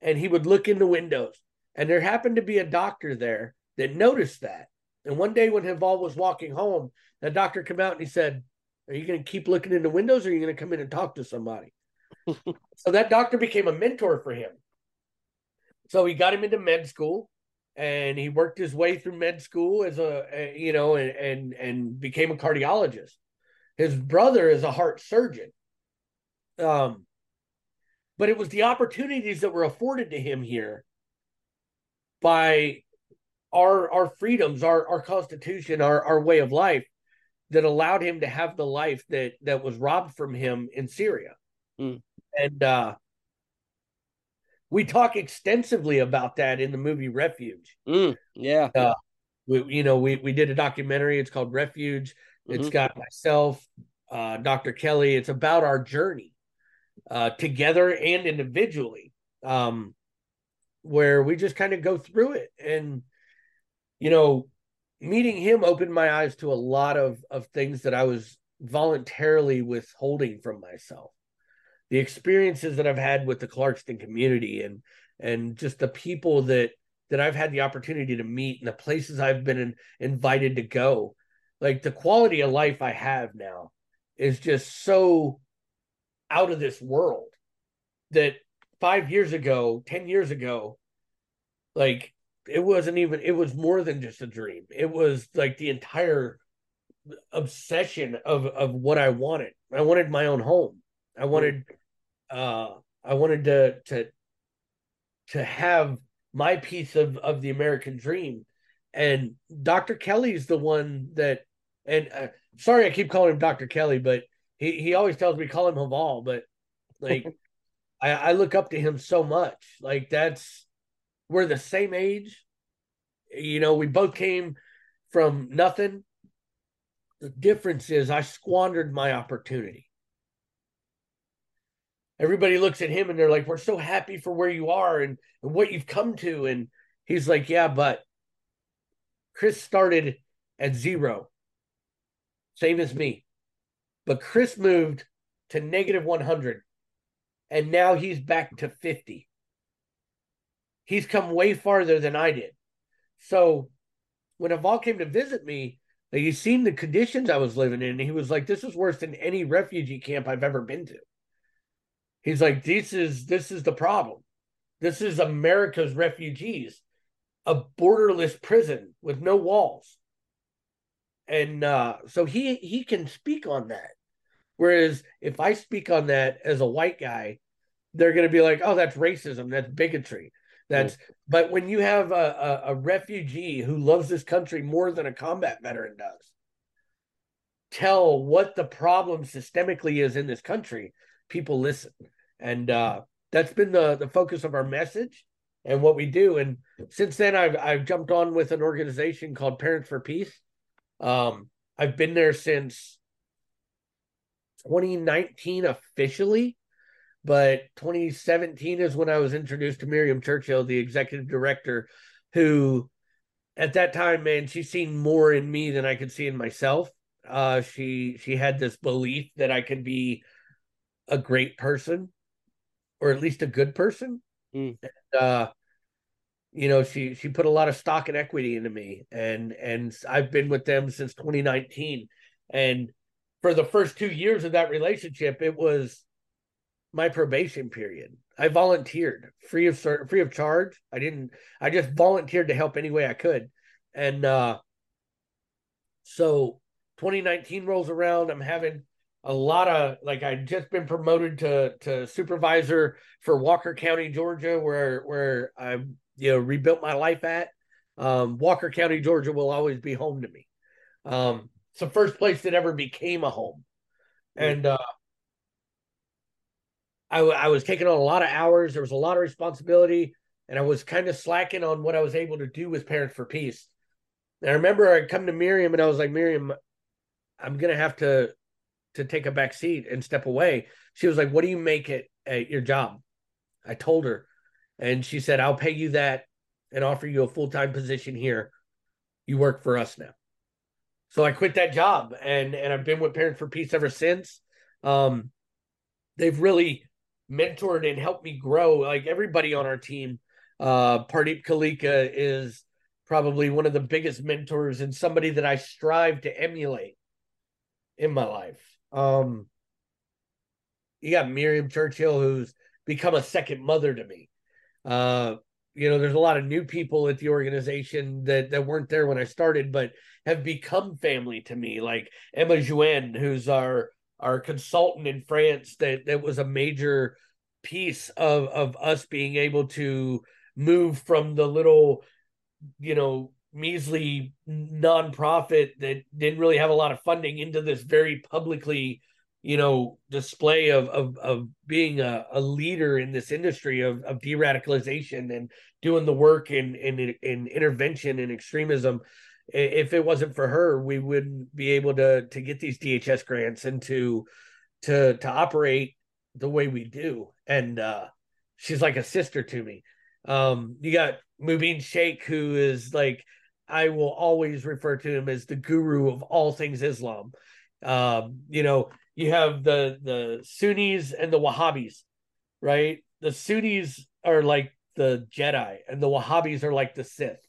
and he would look in the windows. And there happened to be a doctor there that noticed that. And one day when Heval was walking home, the doctor came out and he said, Are you going to keep looking in the windows or are you going to come in and talk to somebody? so that doctor became a mentor for him. So he got him into med school and he worked his way through med school as a, a you know and, and and became a cardiologist. His brother is a heart surgeon. Um but it was the opportunities that were afforded to him here by our our freedoms, our our constitution, our our way of life that allowed him to have the life that that was robbed from him in Syria. Mm. And uh we talk extensively about that in the movie Refuge. Mm, yeah. Uh, we, you know, we we did a documentary. It's called Refuge. Mm-hmm. It's got myself, uh, Dr. Kelli. It's about our journey uh, together and individually, um, where we just kind of go through it. And you know, meeting him opened my eyes to a lot of of things that I was voluntarily withholding from myself the experiences that I've had with the Clarkston community and and just the people that that I've had the opportunity to meet and the places I've been in, invited to go. Like the quality of life I have now is just so out of this world that 5 years ago, 10 years ago like it wasn't even it was more than just a dream. It was like the entire obsession of of what I wanted. I wanted my own home. I wanted uh I wanted to to to have my piece of of the American dream. And Dr. Kelli's the one that and uh, sorry I keep calling him Dr. Kelli, but he he always tells me call him Heval, but like I, I look up to him so much. Like that's we're the same age. You know, we both came from nothing. The difference is I squandered my opportunity everybody looks at him and they're like, "We're so happy for where you are and, and what you've come to." And he's like, "Yeah, but Chris started at zero, same as me, but Chris moved to negative one hundred, and now he's back to fifty. He's come way farther than I did. So when Heval came to visit me." Like he seen the conditions I was living in, he was like, "This is worse than any refugee camp I've ever been to." He's like, this is this is the problem. This is America's refugees, a borderless prison with no walls. And uh, so he he can speak on that. Whereas if I speak on that as a white guy, they're going to be like, "Oh, that's racism. That's bigotry. That's." But when you have a, a, a refugee who loves this country more than a combat veteran does, tell what the problem systemically is in this country, people listen and uh, that's been the the focus of our message and what we do. And since then, I've I've jumped on with an organization called Parents for Peace. Um, I've been there since 2019 officially, but 2017 is when I was introduced to Myrieme Churchill, the executive director, who at that time, man, she's seen more in me than I could see in myself. Uh, she she had this belief that I could be a great person or at least a good person. Mm. And, uh, you know, she she put a lot of stock and equity into me, and and I've been with them since 2019. And for the first two years of that relationship, it was my probation period. I volunteered free of free of charge. I didn't. I just volunteered to help any way I could, and uh, so 2019 rolls around. I'm having a lot of like I'd just been promoted to to supervisor for Walker County, Georgia, where where I you know rebuilt my life at. Um, Walker County, Georgia will always be home to me. Um, it's the first place that ever became a home, and uh, I, I was taking on a lot of hours. There was a lot of responsibility, and I was kind of slacking on what I was able to do with Parents for Peace. And I remember I come to Myrieme and I was like, Myrieme, I'm gonna have to to take a back seat and step away. She was like, What do you make it at your job? I told her, and she said, I'll pay you that and offer you a full time position here. You work for us now. So I quit that job and and I've been with Parents for Peace ever since. Um, they've really mentored and helped me grow. Like everybody on our team, uh, Pardeep Kaleka is probably one of the biggest mentors and somebody that I strive to emulate in my life. Um, you got Myrieme Churchill, who's become a second mother to me. Uh, you know, there's a lot of new people at the organization that that weren't there when I started, but have become family to me. Like Emma Jouen, who's our our consultant in France, that that was a major piece of of us being able to move from the little, you know, measly nonprofit that didn't really have a lot of funding into this very publicly you know display of of of being a, a leader in this industry of of de-radicalization and doing the work in in in intervention and extremism if it wasn't for her we wouldn't be able to to get these DHS grants and to to to operate the way we do. And uh she's like a sister to me. Um you got Mubin Shaikh who is like I will always refer to him as the guru of all things Islam. Um you know you have the the Sunnis and the Wahhabis, right? The Sunnis are like the Jedi, and the Wahhabis are like the Sith,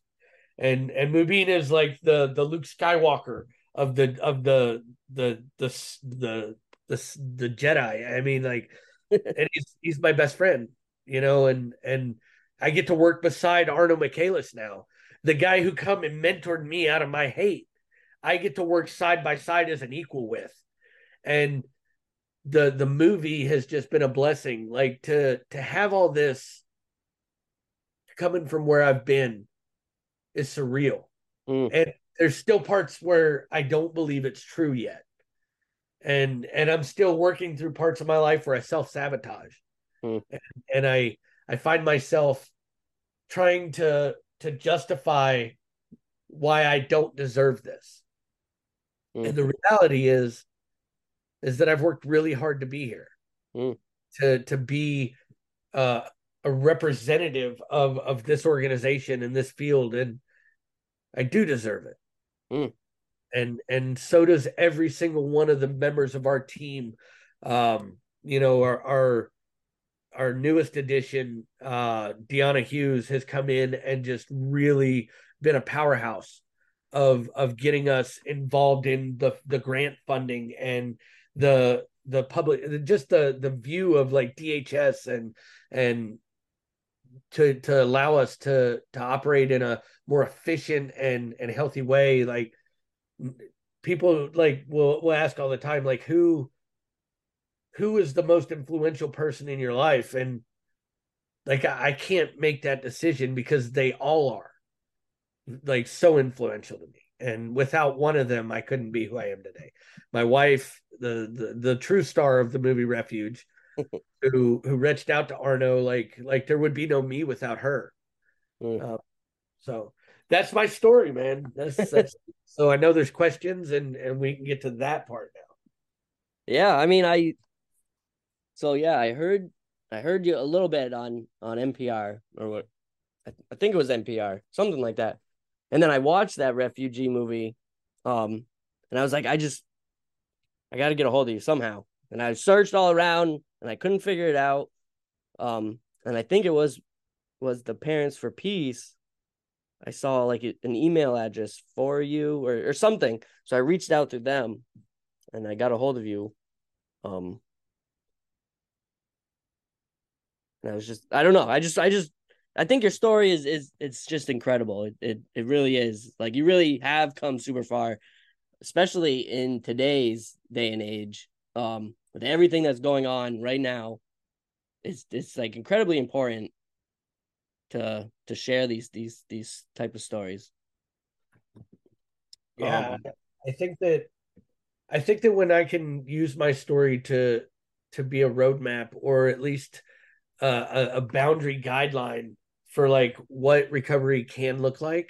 and and Mubin is like the the Luke Skywalker of the of the the the the the, the Jedi. I mean, like, and he's he's my best friend, you know, and and I get to work beside Arno Michaelis now, the guy who come and mentored me out of my hate. I get to work side by side as an equal with and the the movie has just been a blessing like to to have all this coming from where i've been is surreal mm. and there's still parts where i don't believe it's true yet and and i'm still working through parts of my life where i self-sabotage mm. and, and i i find myself trying to to justify why i don't deserve this mm. and the reality is is that I've worked really hard to be here, mm. to to be uh, a representative of of this organization in this field, and I do deserve it. Mm. And and so does every single one of the members of our team. Um, you know, our our our newest addition, uh, Deanna Hughes, has come in and just really been a powerhouse of of getting us involved in the the grant funding and the the public just the the view of like DHS and and to to allow us to to operate in a more efficient and and healthy way like people like will will ask all the time like who who is the most influential person in your life? And like I, I can't make that decision because they all are like so influential to me. And without one of them i couldn't be who i am today. My wife the the, the true star of the movie refuge who who reached out to arno like like there would be no me without her mm. uh, so that's my story man that's, that's so i know there's questions and and we can get to that part now yeah i mean i so yeah i heard i heard you a little bit on on npr or what I, I think it was npr something like that and then I watched that refugee movie, um, and I was like, I just, I got to get a hold of you somehow. And I searched all around, and I couldn't figure it out. Um, and I think it was was the Parents for Peace. I saw like an email address for you or or something, so I reached out to them, and I got a hold of you. Um, and I was just, I don't know, I just, I just I think your story is is it's just incredible. It, it it really is. Like you really have come super far, especially in today's day and age. Um, with everything that's going on right now, it's it's like incredibly important to to share these these these type of stories. Yeah, um, I think that I think that when I can use my story to to be a roadmap or at least uh, a, a boundary guideline for like what recovery can look like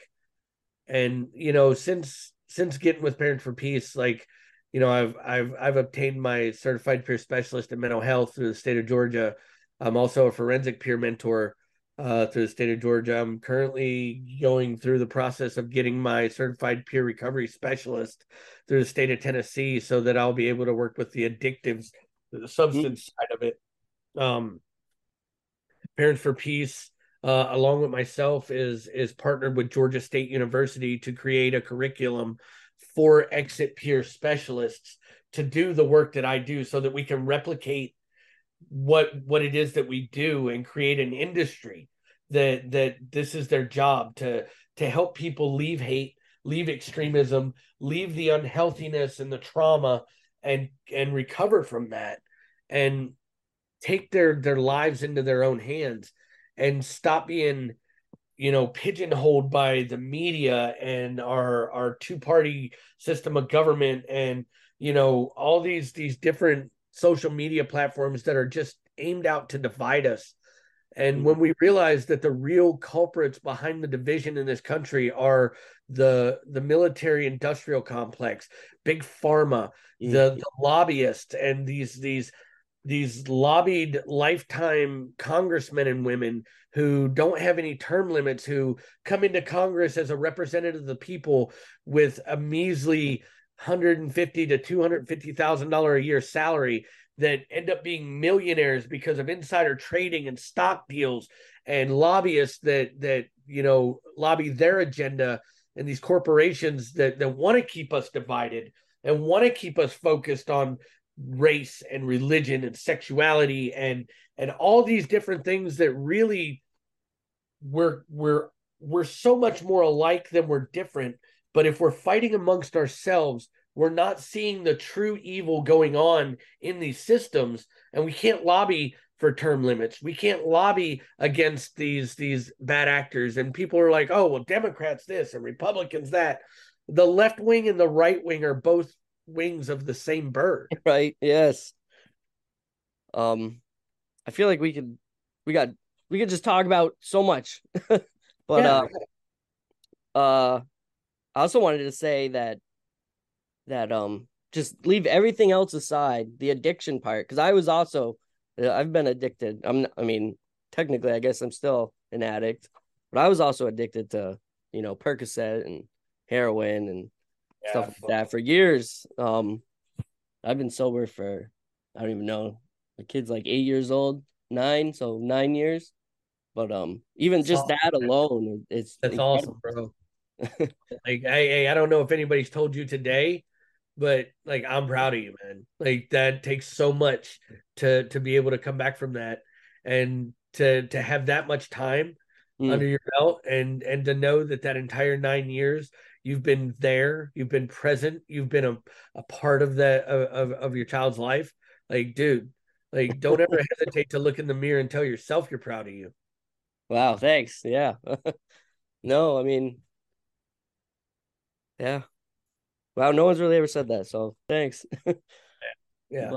and you know since since getting with parents for peace like you know i've i've i've obtained my certified peer specialist in mental health through the state of georgia. I'm also a forensic peer mentor uh, through the state of georgia. I'm currently going through the process of getting my certified peer recovery specialist through the state of tennessee so that i'll be able to work with the addictives the substance side of it. Um, Parents for Peace, uh, along with myself, is is partnered with Georgia State University to create a curriculum for exit peer specialists to do the work that I do, so that we can replicate what what it is that we do and create an industry that that this is their job to to help people leave hate leave extremism leave the unhealthiness and the trauma and and recover from that and take their their lives into their own hands and stop being you know pigeonholed by the media and our our two party system of government and you know all these these different social media platforms that are just aimed out to divide us and when we realize that the real culprits behind the division in this country are the the military industrial complex, big pharma, mm-hmm. the, the lobbyists, and these these these lobbied lifetime congressmen and women who don't have any term limits who come into congress as a representative of the people with a measly 150 to 250 thousand dollar a year salary that end up being millionaires because of insider trading and stock deals and lobbyists that that you know lobby their agenda and these corporations that that want to keep us divided and want to keep us focused on race and religion and sexuality and and all these different things that really we're we're we're so much more alike than we're different but if we're fighting amongst ourselves we're not seeing the true evil going on in these systems and we can't lobby for term limits. We can't lobby against these these bad actors and people are like oh well democrats this and republicans that. The left wing and the right wing are both wings of the same bird. Right yes. Um i feel like we could we got we could just talk about so much but yeah. uh uh i also wanted to say that that um just leave everything else aside, the addiction part, because I was also I've been addicted. I'm I mean, technically I guess I'm still an addict, but I was also addicted to, you know, Percocet and heroin and yeah, stuff like that for years. Um I've been sober for I don't even know. The kid's like eight years old, nine, so nine years. But um, even that's just awesome. that alone, it's that's incredible. awesome, bro. like, hey, hey, I don't know if anybody's told you today, but like I'm proud of you, man. Like that takes so much to to be able to come back from that and to to have that much time mm. under your belt and and to know that that entire 9 years you've been there, you've been present, you've been a, a part of that of, of your child's life. Like dude, like don't ever hesitate to look in the mirror and tell yourself you're proud of you. Wow, thanks. Yeah. no, I mean yeah, Wow, no one's really ever said that. So thanks. yeah.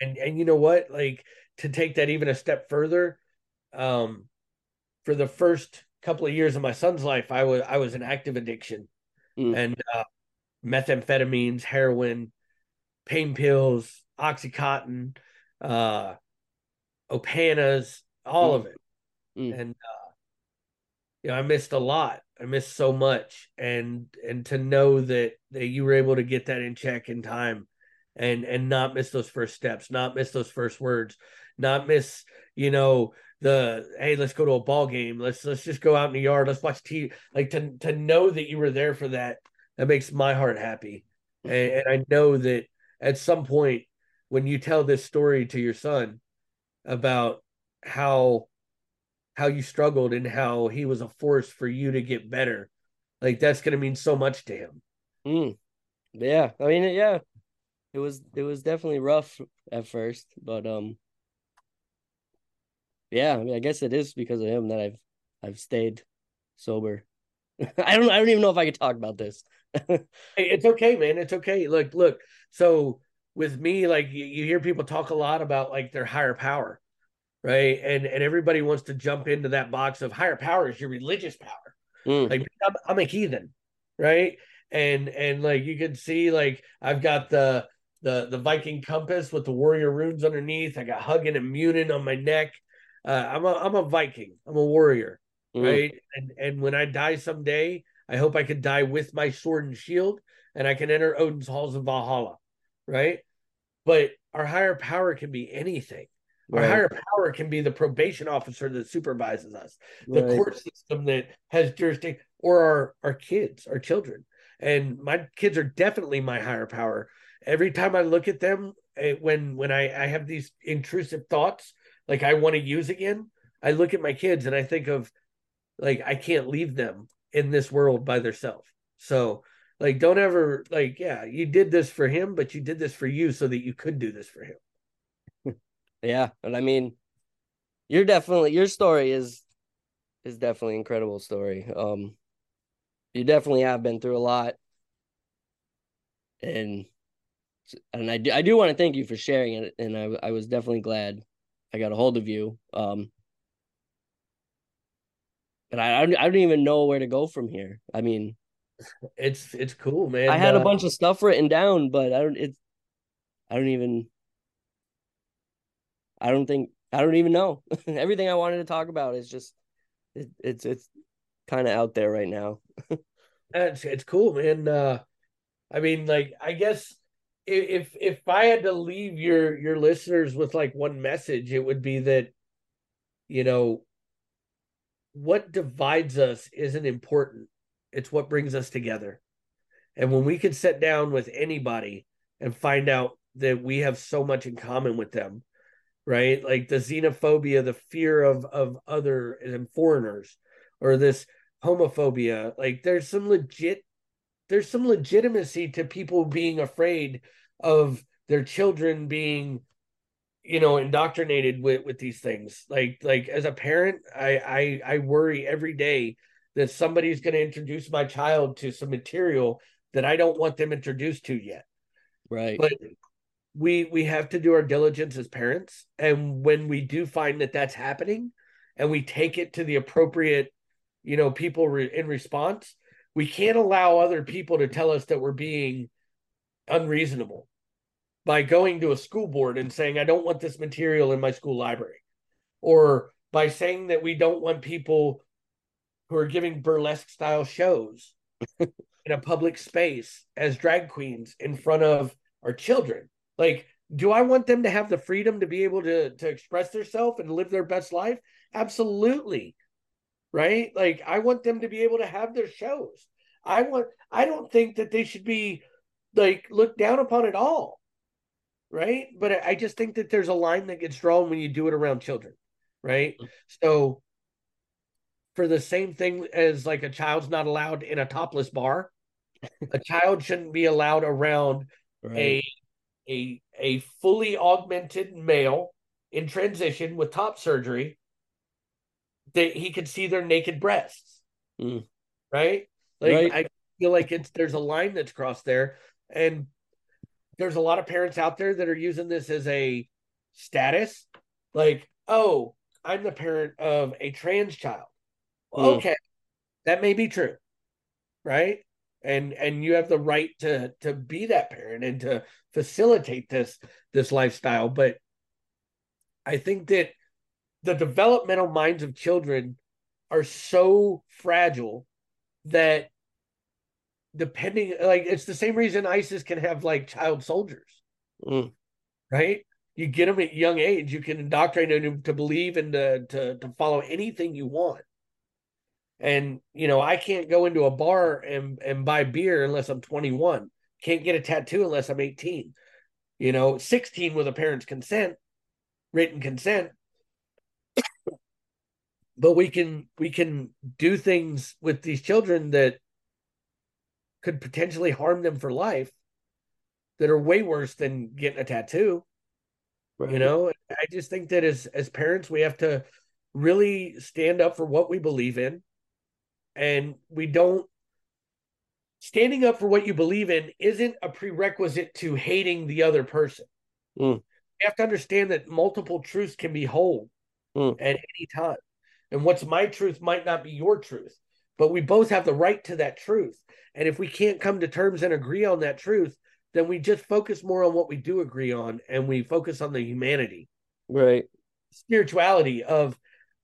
And and you know what? Like to take that even a step further, um, for the first couple of years of my son's life, I was I was an active addiction. Mm. And uh, methamphetamines, heroin, pain pills, oxycontin, uh opanas, all mm. of it. Mm. And uh you know, I missed a lot. I missed so much, and and to know that that you were able to get that in check in time, and and not miss those first steps, not miss those first words, not miss you know the hey let's go to a ball game let's let's just go out in the yard let's watch TV like to to know that you were there for that that makes my heart happy and, and I know that at some point when you tell this story to your son about how how you struggled and how he was a force for you to get better. Like that's going to mean so much to him. Mm. Yeah, I mean, yeah, it was it was definitely rough at first, but um, yeah, I mean, I guess it is because of him that I've I've stayed sober. I don't I don't even know if I could talk about this. hey, it's okay, man. It's okay. Look, look. So with me, like you, you hear people talk a lot about like their higher power right? And and everybody wants to jump into that box of higher power is your religious power. Mm. Like I'm, I'm, a heathen, right? And and like you can see, like I've got the the the Viking compass with the warrior runes underneath. I got Huginn and Munin on my neck. Uh, I'm a I'm a Viking. I'm a warrior, mm. right? And and when I die someday, I hope I could die with my sword and shield, and I can enter Odin's halls of Valhalla, right? But our higher power can be anything. Our higher power can be the probation officer that supervises us, the Right. court system that has jurisdiction, or our our kids, our children. And my kids are definitely my higher power. Every time I look at them, eh, when when I I have these intrusive thoughts, like I want to use again, I look at my kids and I think of like I can't leave them in this world by themselves. So like don't ever like yeah, you did this for him, but you did this for you so that you could do this for him. Yeah, and I mean, you're definitely your story is is definitely an incredible story. Um, you definitely have been through a lot, and and I do I do want to thank you for sharing it, and I I was definitely glad I got a hold of you. Um, but I I don't, even know where to go from here. I mean, It's it's cool, man. I had a Uh, bunch of stuff written down, but I don't it's I don't even I don't think I don't even know. Everything I wanted to talk about is just it, it's it's kind of out there right now. It's it's cool, man. Uh, I mean, like, I guess if if I had to leave your your listeners with like one message, it would be that, you know, what divides us isn't important. It's what brings us together. And when we can sit down with anybody and find out that we have so much in common with them, right? Like the xenophobia, the fear of of other and foreigners, or this homophobia, like there's some legit there's some legitimacy to people being afraid of their children being you know indoctrinated with with these things like like as a parent i i i worry every day that somebody's going to introduce my child to some material that i don't want them introduced to yet Right. but we we have to do our diligence as parents. And when we do find that that's happening and we take it to the appropriate you know people re- in response we can't allow other people to tell us that we're being unreasonable by going to a school board and saying i don't want this material in my school library or by saying that we don't want people who are giving burlesque style shows in a public space as drag queens in front of our children like do i want them to have the freedom to be able to to express themselves and live their best life? Absolutely. Right? Like i want them to be able to have their shows. I want i don't think that they should be like looked down upon at all. Right? But i just think that there's a line that gets drawn when you do it around children. Right? Mm. So for the same thing as like a child's not allowed in a topless bar a child shouldn't be allowed around Right. a a a fully augmented male in transition with top surgery that he could see their naked breasts. Mm. right? Like Right. i feel like it's there's a line that's crossed there. And there's a lot of parents out there that are using this as a status. Like oh i'm the parent of a trans child. Mm. okay. That may be true. Right and and you have the right to to be that parent and to facilitate this this lifestyle. But i think that the developmental minds of children are so fragile that depending like it's the same reason isis can have like child soldiers. Mm. right? You get them at young age you can indoctrinate them to believe and to, to to follow anything you want and you know i can't go into a bar and and buy beer unless i'm 21 can't get a tattoo unless i'm 18 you know 16 with a parent's consent written consent. But we can we can do things with these children that could potentially harm them for life that are way worse than getting a tattoo. Right. you know i just think that as as parents we have to really stand up for what we believe in and we don't standing up for what you believe in isn't a prerequisite to hating the other person Mm. you have to understand that multiple truths can be whole Mm. at any time and what's my truth might not be your truth but we both have the right to that truth and if we can't come to terms and agree on that truth then we just focus more on what we do agree on and we focus on the humanity Right. spirituality of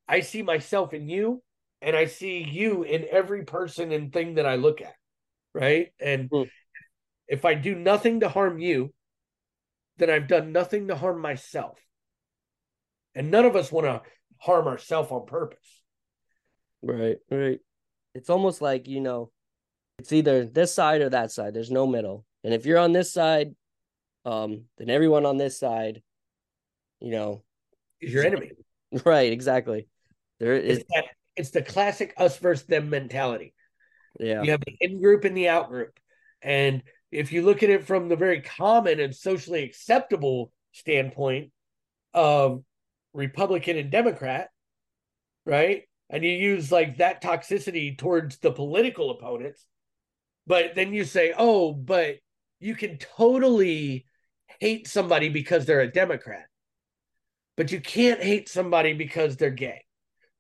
I see myself in you and I see you in every person and thing that I look at. Right. And Mm. if I do nothing to harm you, then I've done nothing to harm myself. And none of us want to harm ourselves on purpose. Right, right. It's almost like, you know, it's either this side or that side. There's no middle. And if you're on this side, um, then everyone on this side, you know, is your enemy. Right, exactly. There is it's, that, it's the classic us versus them mentality. Yeah. You have the in group and the out group. And if you look at it from the very common and socially acceptable standpoint of Republican and Democrat, right? And you use like that toxicity towards the political opponents, but then you say, oh, but you can totally hate somebody because they're a Democrat, but you can't hate somebody because they're gay.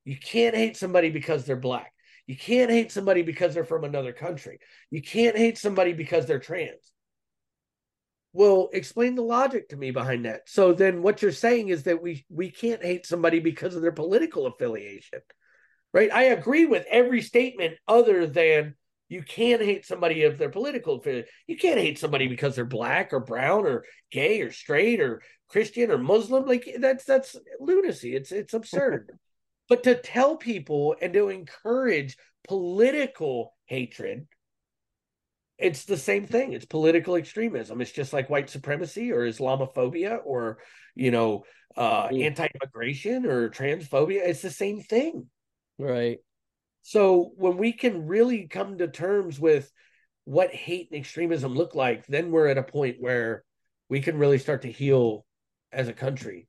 You can't hate somebody because they're black. You can't hate somebody because they're from another country. You can't hate somebody because they're trans. Well, explain the logic to me behind that. So then what you're saying is that we we can't hate somebody because of their political affiliation. Right? I agree with every statement other than you can't hate somebody of their political affiliation. You can't hate somebody because they're black or brown or gay or straight or Christian or Muslim. Like that's that's lunacy. It's it's absurd. But to tell people and to encourage political hatred, it's the same thing. It's political extremism. It's just like white supremacy or Islamophobia or you know uh, anti-immigration or transphobia. It's the same thing. Right. So when we can really come to terms with what hate and extremism look like, then we're at a point where we can really start to heal as a country.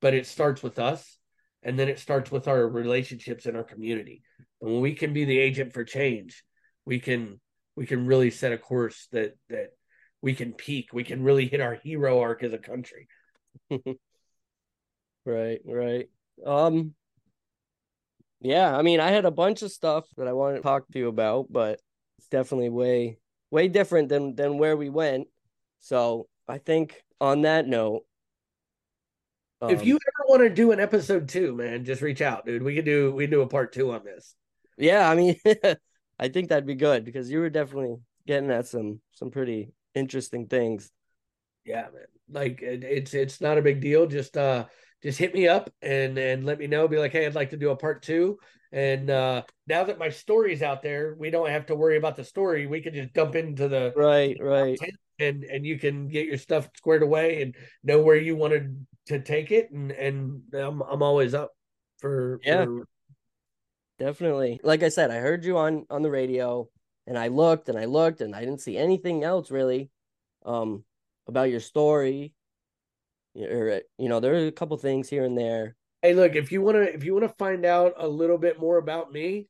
But it starts with us and then it starts with our relationships in our community. And when we can be the agent for change, we can we can really set a course that that we can peak. We can really hit our hero arc as a country. right, right. Um yeah, I mean, I had a bunch of stuff that I wanted to talk to you about, but it's definitely way way different than than where we went. So I think on that note, um, if you ever want to do an episode two, man, just reach out, dude. We could do we can do a part two on this. Yeah, I mean, I think that'd be good because you were definitely getting at some some pretty interesting things. Yeah, man. Like it, it's it's not a big deal. Just uh just hit me up and and let me know. Be like, hey, I'd like to do a part two. And uh now that my story's out there, we don't have to worry about the story. We can just dump into the right, right, and and you can get your stuff squared away and know where you wanted to take it. And and I'm I'm always up for yeah, for... definitely. Like I said, I heard you on on the radio, and I looked and I looked and I didn't see anything else really, um, about your story or you know there are a couple things here and there hey look if you want to if you want to find out a little bit more about me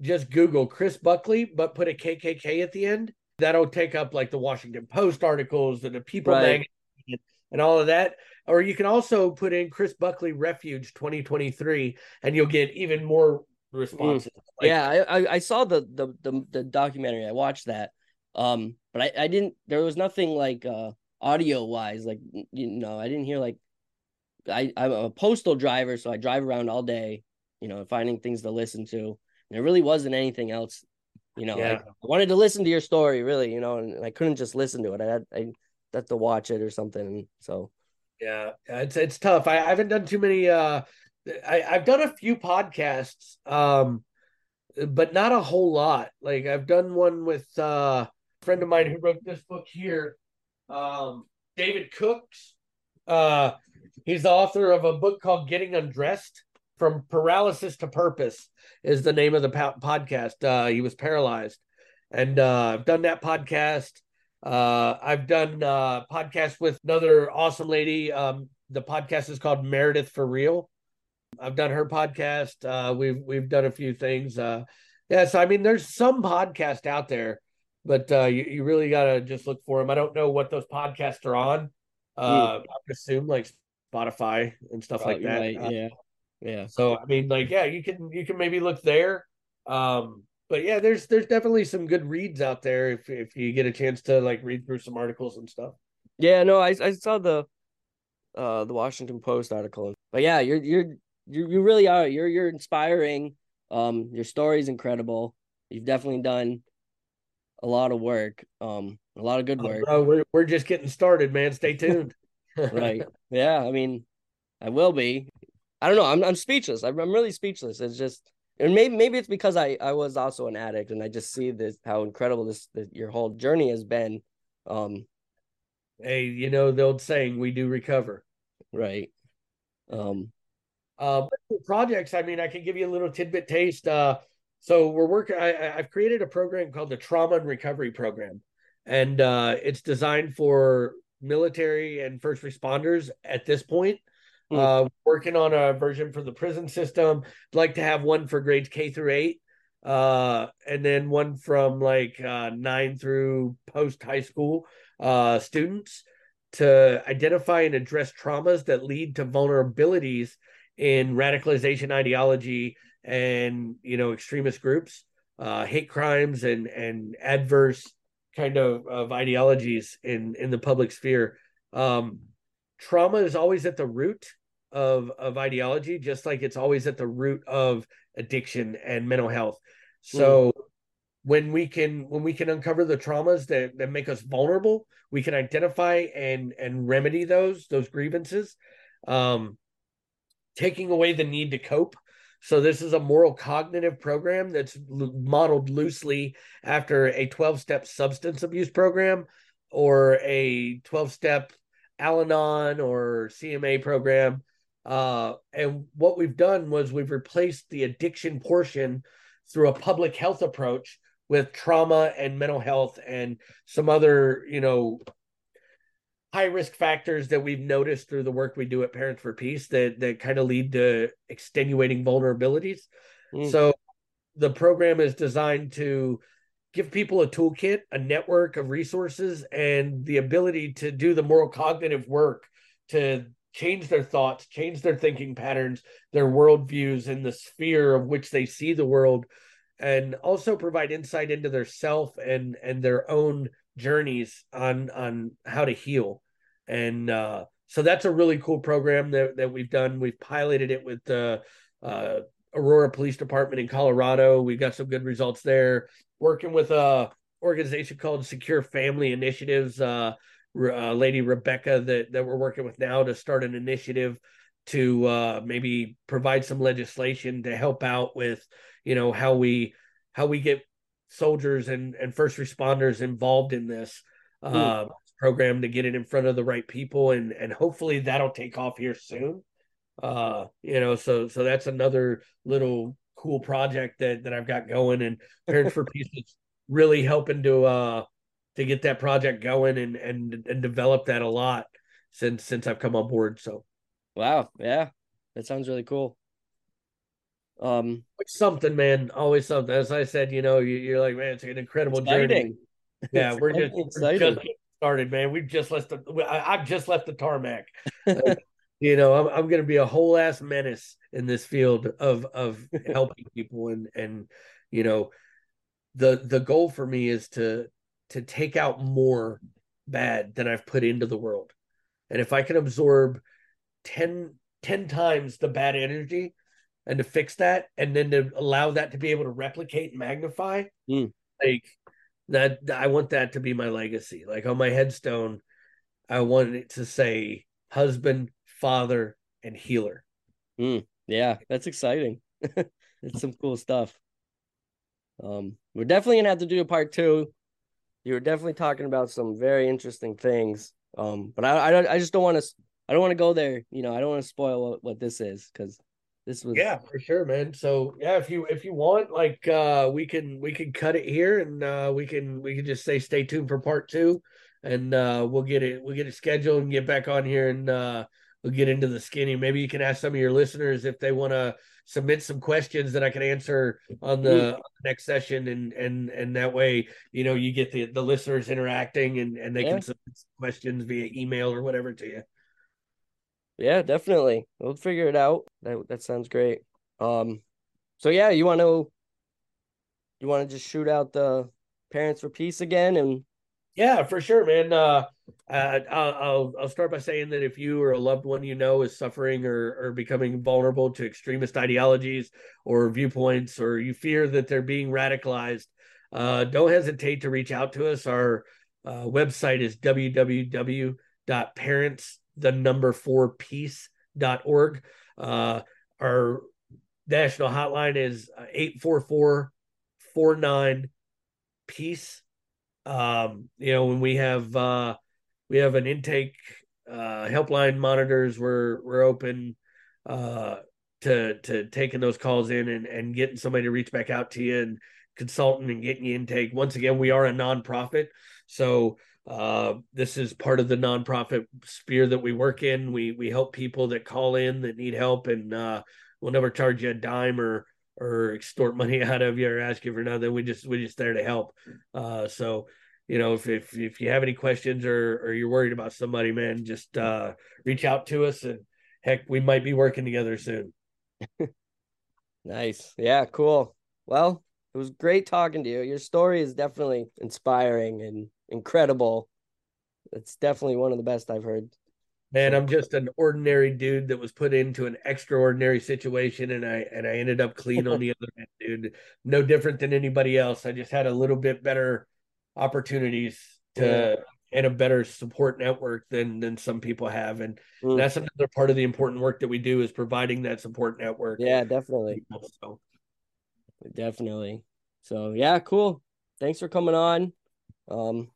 just google chris buckley but put a kkk at the end that'll take up like the washington post articles and the people right. magazine and all of that or you can also put in chris buckley refuge 2023 and you'll get even more responses mm. like, yeah I, I saw the, the the the documentary i watched that um but i i didn't there was nothing like uh audio wise. Like you know, I didn't hear like I I'm a postal driver, so I drive around all day, you know, finding things to listen to. And there really wasn't anything else. You know, yeah. I, I wanted to listen to your story, really, you know, and I couldn't just listen to it. I had I had to watch it or something. So yeah, it's it's tough. I, I haven't done too many uh I, I've done a few podcasts, um, but not a whole lot. Like I've done one with uh, a friend of mine who wrote this book here um, David Cooks. Uh, he's the author of a book called Getting Undressed From Paralysis to Purpose, is the name of the po- podcast. Uh, he was paralyzed. And uh, I've done that podcast. Uh, I've done uh, podcast with another awesome lady. Um, the podcast is called Meredith for Real. I've done her podcast. Uh, we've we've done a few things. Uh, yeah, so I mean, there's some podcast out there but uh, you, you really got to just look for them. I don't know what those podcasts are on. Uh, mm. I would assume like Spotify and stuff like that. Right. Yeah. Yeah. So I mean, like, yeah, you can you can maybe look there. Um, but yeah, there's there's definitely some good reads out there if if you get a chance to like read through some articles and stuff. Yeah, no, I I saw the uh the Washington Post article. But yeah, you're you're you you really are. You're you're inspiring. Um your story's incredible. You've definitely done a lot of work, um, a lot of good work. Oh, bro, we're we're just getting started, man. Stay tuned. right. Yeah. I mean, I will be. I don't know. I'm I'm speechless. I'm, I'm really speechless. It's just, and maybe maybe it's because I I was also an addict, and I just see this how incredible this, this your whole journey has been. Um, hey, you know the old saying, "We do recover." Right. Um. Uh, projects. I mean, I can give you a little tidbit taste. Uh, so we're working. I, I've created a program called the Trauma and Recovery Program, and uh, it's designed for military and first responders at this point. Mm. Uh, working on a version for the prison system. I'd like to have one for grades K through eight, uh, and then one from like uh, nine through post high school uh, students to identify and address traumas that lead to vulnerabilities in radicalization ideology and you know extremist groups, uh, hate crimes and and adverse kind of, of ideologies in in the public sphere. Um, trauma is always at the root of of ideology, just like it's always at the root of addiction and mental health. So. Mm. When we can when we can uncover the traumas that, that make us vulnerable, we can identify and and remedy those those grievances. Um, taking away the need to cope so this is a moral cognitive program that's l- modeled loosely after a 12-step substance abuse program or a 12-step Al-Anon or CMA program. Uh, and what we've done was we've replaced the addiction portion through a public health approach with trauma and mental health and some other, you know, high risk factors that we've noticed through the work we do at Parents for Peace that that kind of lead to extenuating vulnerabilities. Mm. So the program is designed to give people a toolkit, a network of resources, and the ability to do the moral cognitive work to change their thoughts, change their thinking patterns, their worldviews, and the sphere of which they see the world, and also provide insight into their self and and their own journeys on on how to heal. And uh, so that's a really cool program that, that we've done. We've piloted it with the uh, aurora police department in colorado. We got some good results there. Working with a organization called secure family initiatives uh, uh, lady rebecca that, that we're working with now to start an initiative to uh, maybe provide some legislation to help out with you know how we how we get soldiers and, and first responders involved in this uh, program to get it in front of the right people. And and hopefully that'll take off here soon. Uh you know so so that's another little cool project that that i've got going. And parents for peace is really helping to uh to get that project going and and and develop that a lot since since i've come on board so wow yeah that sounds really cool um, something, man. Always something. As I said, you know, you, are like, man, it's an incredible exciting. journey. Yeah, we're just, we're just started, man. We've just left the. I, have just left the tarmac. you know, I'm I'm gonna be a whole ass menace in this field of of helping people and and you know, the the goal for me is to to take out more bad than I've put into the world, and if I can absorb 10, 10 times the bad energy and to fix that and then to allow that to be able to replicate and magnify mm. like that i want that to be my legacy. Like on my headstone i want it to say husband father and healer. Mm. yeah that's exciting. It's some cool stuff. Um we're definitely gonna have to do a part two you were definitely talking about some very interesting things um but i i, I just don't want to i don't want to go there you know i don't want to spoil what, what this is because this was yeah for sure man. So yeah if you if you want like uh we can we can cut it here and uh we can we can just say stay tuned for part two and uh we'll get it we'll get it scheduled and get back on here and uh we'll get into the skinny. Maybe you can ask some of your listeners if they want to submit some questions that i can answer on the, mm-hmm. on the, next session and and and that way you know you get the the listeners interacting and and they yeah. can submit questions via email or whatever to you yeah, definitely. We'll figure it out. That that sounds great. Um, so yeah, you want to you want to just shoot out the parents for peace again and yeah, for sure, man. Uh, uh, I'll I'll start by saying that if you or a loved one you know is suffering or or becoming vulnerable to extremist ideologies or viewpoints, or you fear that they're being radicalized, uh, don't hesitate to reach out to us. Our uh, website is www.parents the number four peace.org. Uh, our national hotline is 844 49 peace. Um, you know, when we have uh, we have an intake uh, helpline monitors, we're we're open uh, to to taking those calls in and and getting somebody to reach back out to you and consulting and getting you intake. Once again, we are a nonprofit, so uh, this is part of the nonprofit sphere that we work in. We we help people that call in that need help, and uh, we'll never charge you a dime or or extort money out of you or ask you for nothing. We just we just there to help. Uh, so you know if, if if you have any questions or or you're worried about somebody, man, just uh, reach out to us and heck, we might be working together soon. nice, yeah, cool. Well, it was great talking to you. Your story is definitely inspiring and incredible. It's definitely one of the best I've heard. Man, I'm just an ordinary dude that was put into an extraordinary situation and I and I ended up clean on the other end, dude. No different than anybody else. I just had a little bit better opportunities to yeah. and a better support network than than some people have. And mm. that's another part of the important work that we do is providing that support network. Yeah, definitely. So. Definitely. So yeah, cool. Thanks for coming on. Um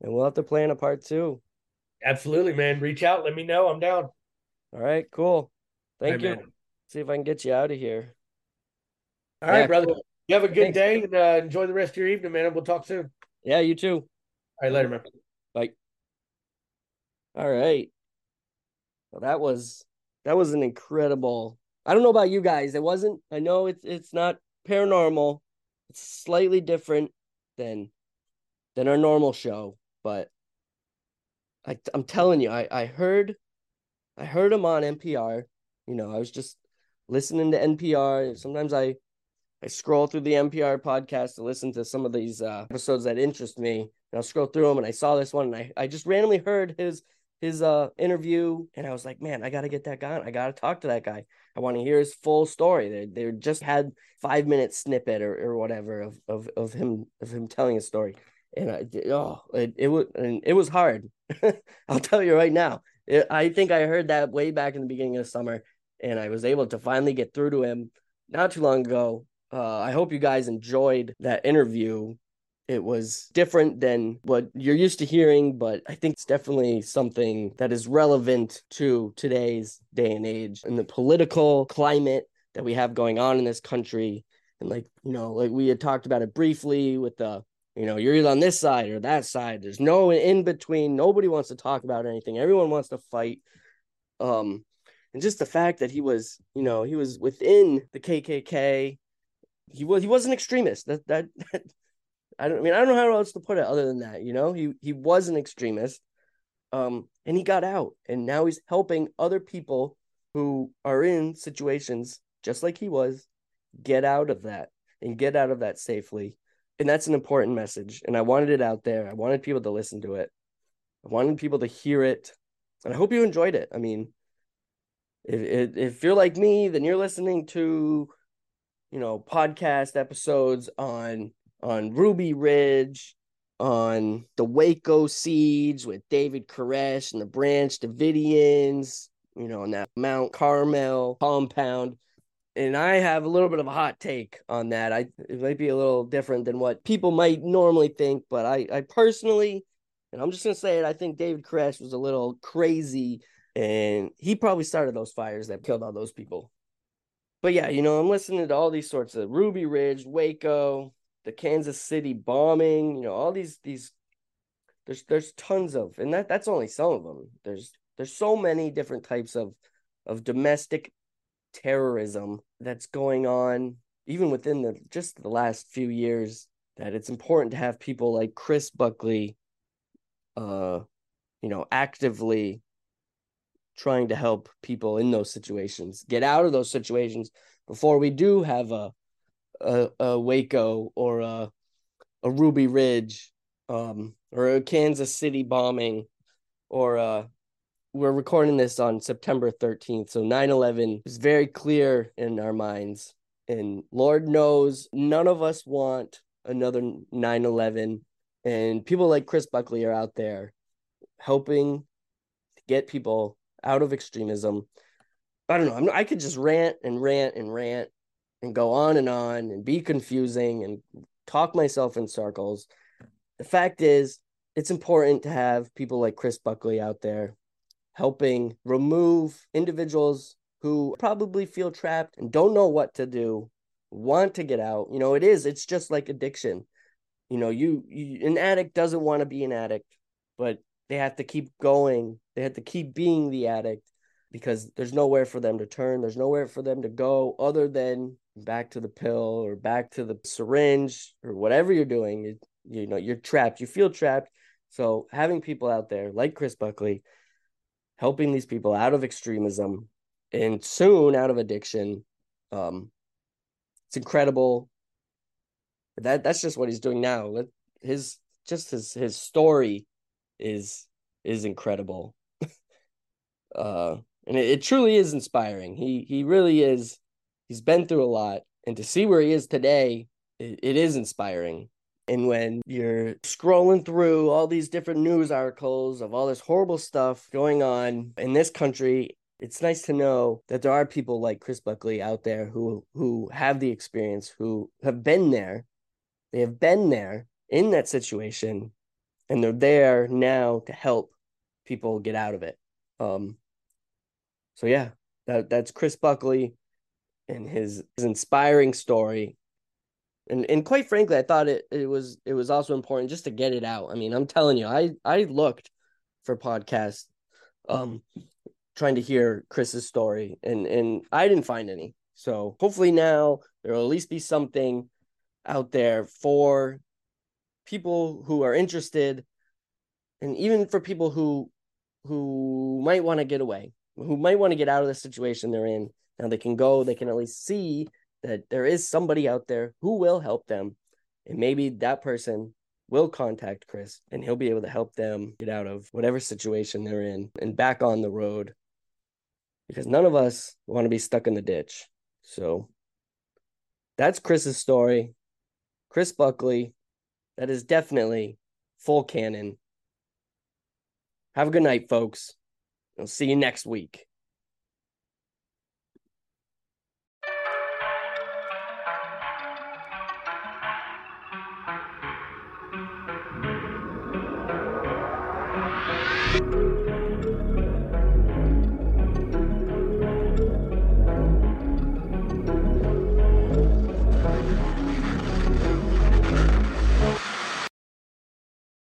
and we'll have to plan a part two. Absolutely, man. Reach out. Let me know. I'm down. All right, cool. Thank right, you. Man. See if I can get you out of here. All yeah, right, brother. Cool. You have a good Thanks. day and uh, enjoy the rest of your evening, man. And we'll talk soon. Yeah, you too. All right, later, man. Bye. All right. Well, that was that was an incredible. I don't know about you guys. It wasn't. I know it's it's not paranormal. It's slightly different than than our normal show, but I, I'm telling you, I, I heard, I heard him on NPR. You know, I was just listening to NPR. Sometimes I, I scroll through the NPR podcast to listen to some of these uh, episodes that interest me. And I'll scroll through them, and I saw this one, and I, I just randomly heard his his uh interview, and I was like, man, I gotta get that guy. I gotta talk to that guy. I want to hear his full story. They they just had five minute snippet or, or whatever of, of of him of him telling a story and I oh it, it was and it was hard. I'll tell you right now. It, I think I heard that way back in the beginning of the summer, and I was able to finally get through to him not too long ago. Uh, I hope you guys enjoyed that interview. It was different than what you're used to hearing, but I think it's definitely something that is relevant to today's day and age and the political climate that we have going on in this country. And like, you know, like we had talked about it briefly with the you know, you're either on this side or that side. There's no in between. Nobody wants to talk about anything. Everyone wants to fight. Um, and just the fact that he was, you know, he was within the KKK. He was he was an extremist. That that, that I don't I mean I don't know how else to put it other than that. You know, he he was an extremist. Um, and he got out, and now he's helping other people who are in situations just like he was get out of that and get out of that safely and that's an important message and i wanted it out there. I wanted people to listen to it. I wanted people to hear it and i hope you enjoyed it. I mean if, if you're like me then you're listening to you know podcast episodes on on ruby ridge on the waco siege with david koresh and the branch davidians you know on that mount carmel compound and I have a little bit of a hot take on that. I it might be a little different than what people might normally think, but I I personally, and I'm just gonna say it, I think David Koresh was a little crazy, and he probably started those fires that killed all those people. But yeah, you know, I'm listening to all these sorts of Ruby Ridge, Waco, the Kansas City bombing, you know, all these these there's there's tons of and that that's only some of them. There's there's so many different types of of domestic terrorism that's going on even within the just the last few years that it's important to have people like Chris Buckley uh you know actively trying to help people in those situations get out of those situations before we do have a a, a Waco or a a Ruby Ridge um or a Kansas City bombing or a we're recording this on September 13th. So 9 11 is very clear in our minds. And Lord knows none of us want another 9 11. And people like Chris Buckley are out there helping to get people out of extremism. I don't know. I'm, I could just rant and rant and rant and go on and on and be confusing and talk myself in circles. The fact is, it's important to have people like Chris Buckley out there helping remove individuals who probably feel trapped and don't know what to do, want to get out. You know, it is, it's just like addiction. You know, you, you an addict doesn't want to be an addict, but they have to keep going. They have to keep being the addict because there's nowhere for them to turn. There's nowhere for them to go other than back to the pill or back to the syringe or whatever you're doing. You, you know, you're trapped. You feel trapped. So having people out there like Chris Buckley helping these people out of extremism and soon out of addiction, um, it's incredible. That that's just what he's doing now. His just his his story is is incredible. uh and it, it truly is inspiring. He he really is he's been through a lot and to see where he is today, it, it is inspiring. And when you're scrolling through all these different news articles of all this horrible stuff going on in this country, it's nice to know that there are people like Chris Buckley out there who who have the experience, who have been there. They have been there in that situation and they're there now to help people get out of it. Um so yeah, that that's Chris Buckley and his, his inspiring story and and quite frankly i thought it it was it was also important just to get it out. I mean i'm telling you i i looked for podcasts um trying to hear chris's story and and i didn't find any. So hopefully now there will at least be something out there for people who are interested and even for people who who might want to get away who might want to get out of the situation they're in. Now they can go they can at least see that there is somebody out there who will help them. And maybe that person will contact Chris and he'll be able to help them get out of whatever situation they're in and back on the road. Because none of us want to be stuck in the ditch. So that's Chris's story. Chris Buckley, that is definitely full canon. Have a good night, folks. I'll see you next week.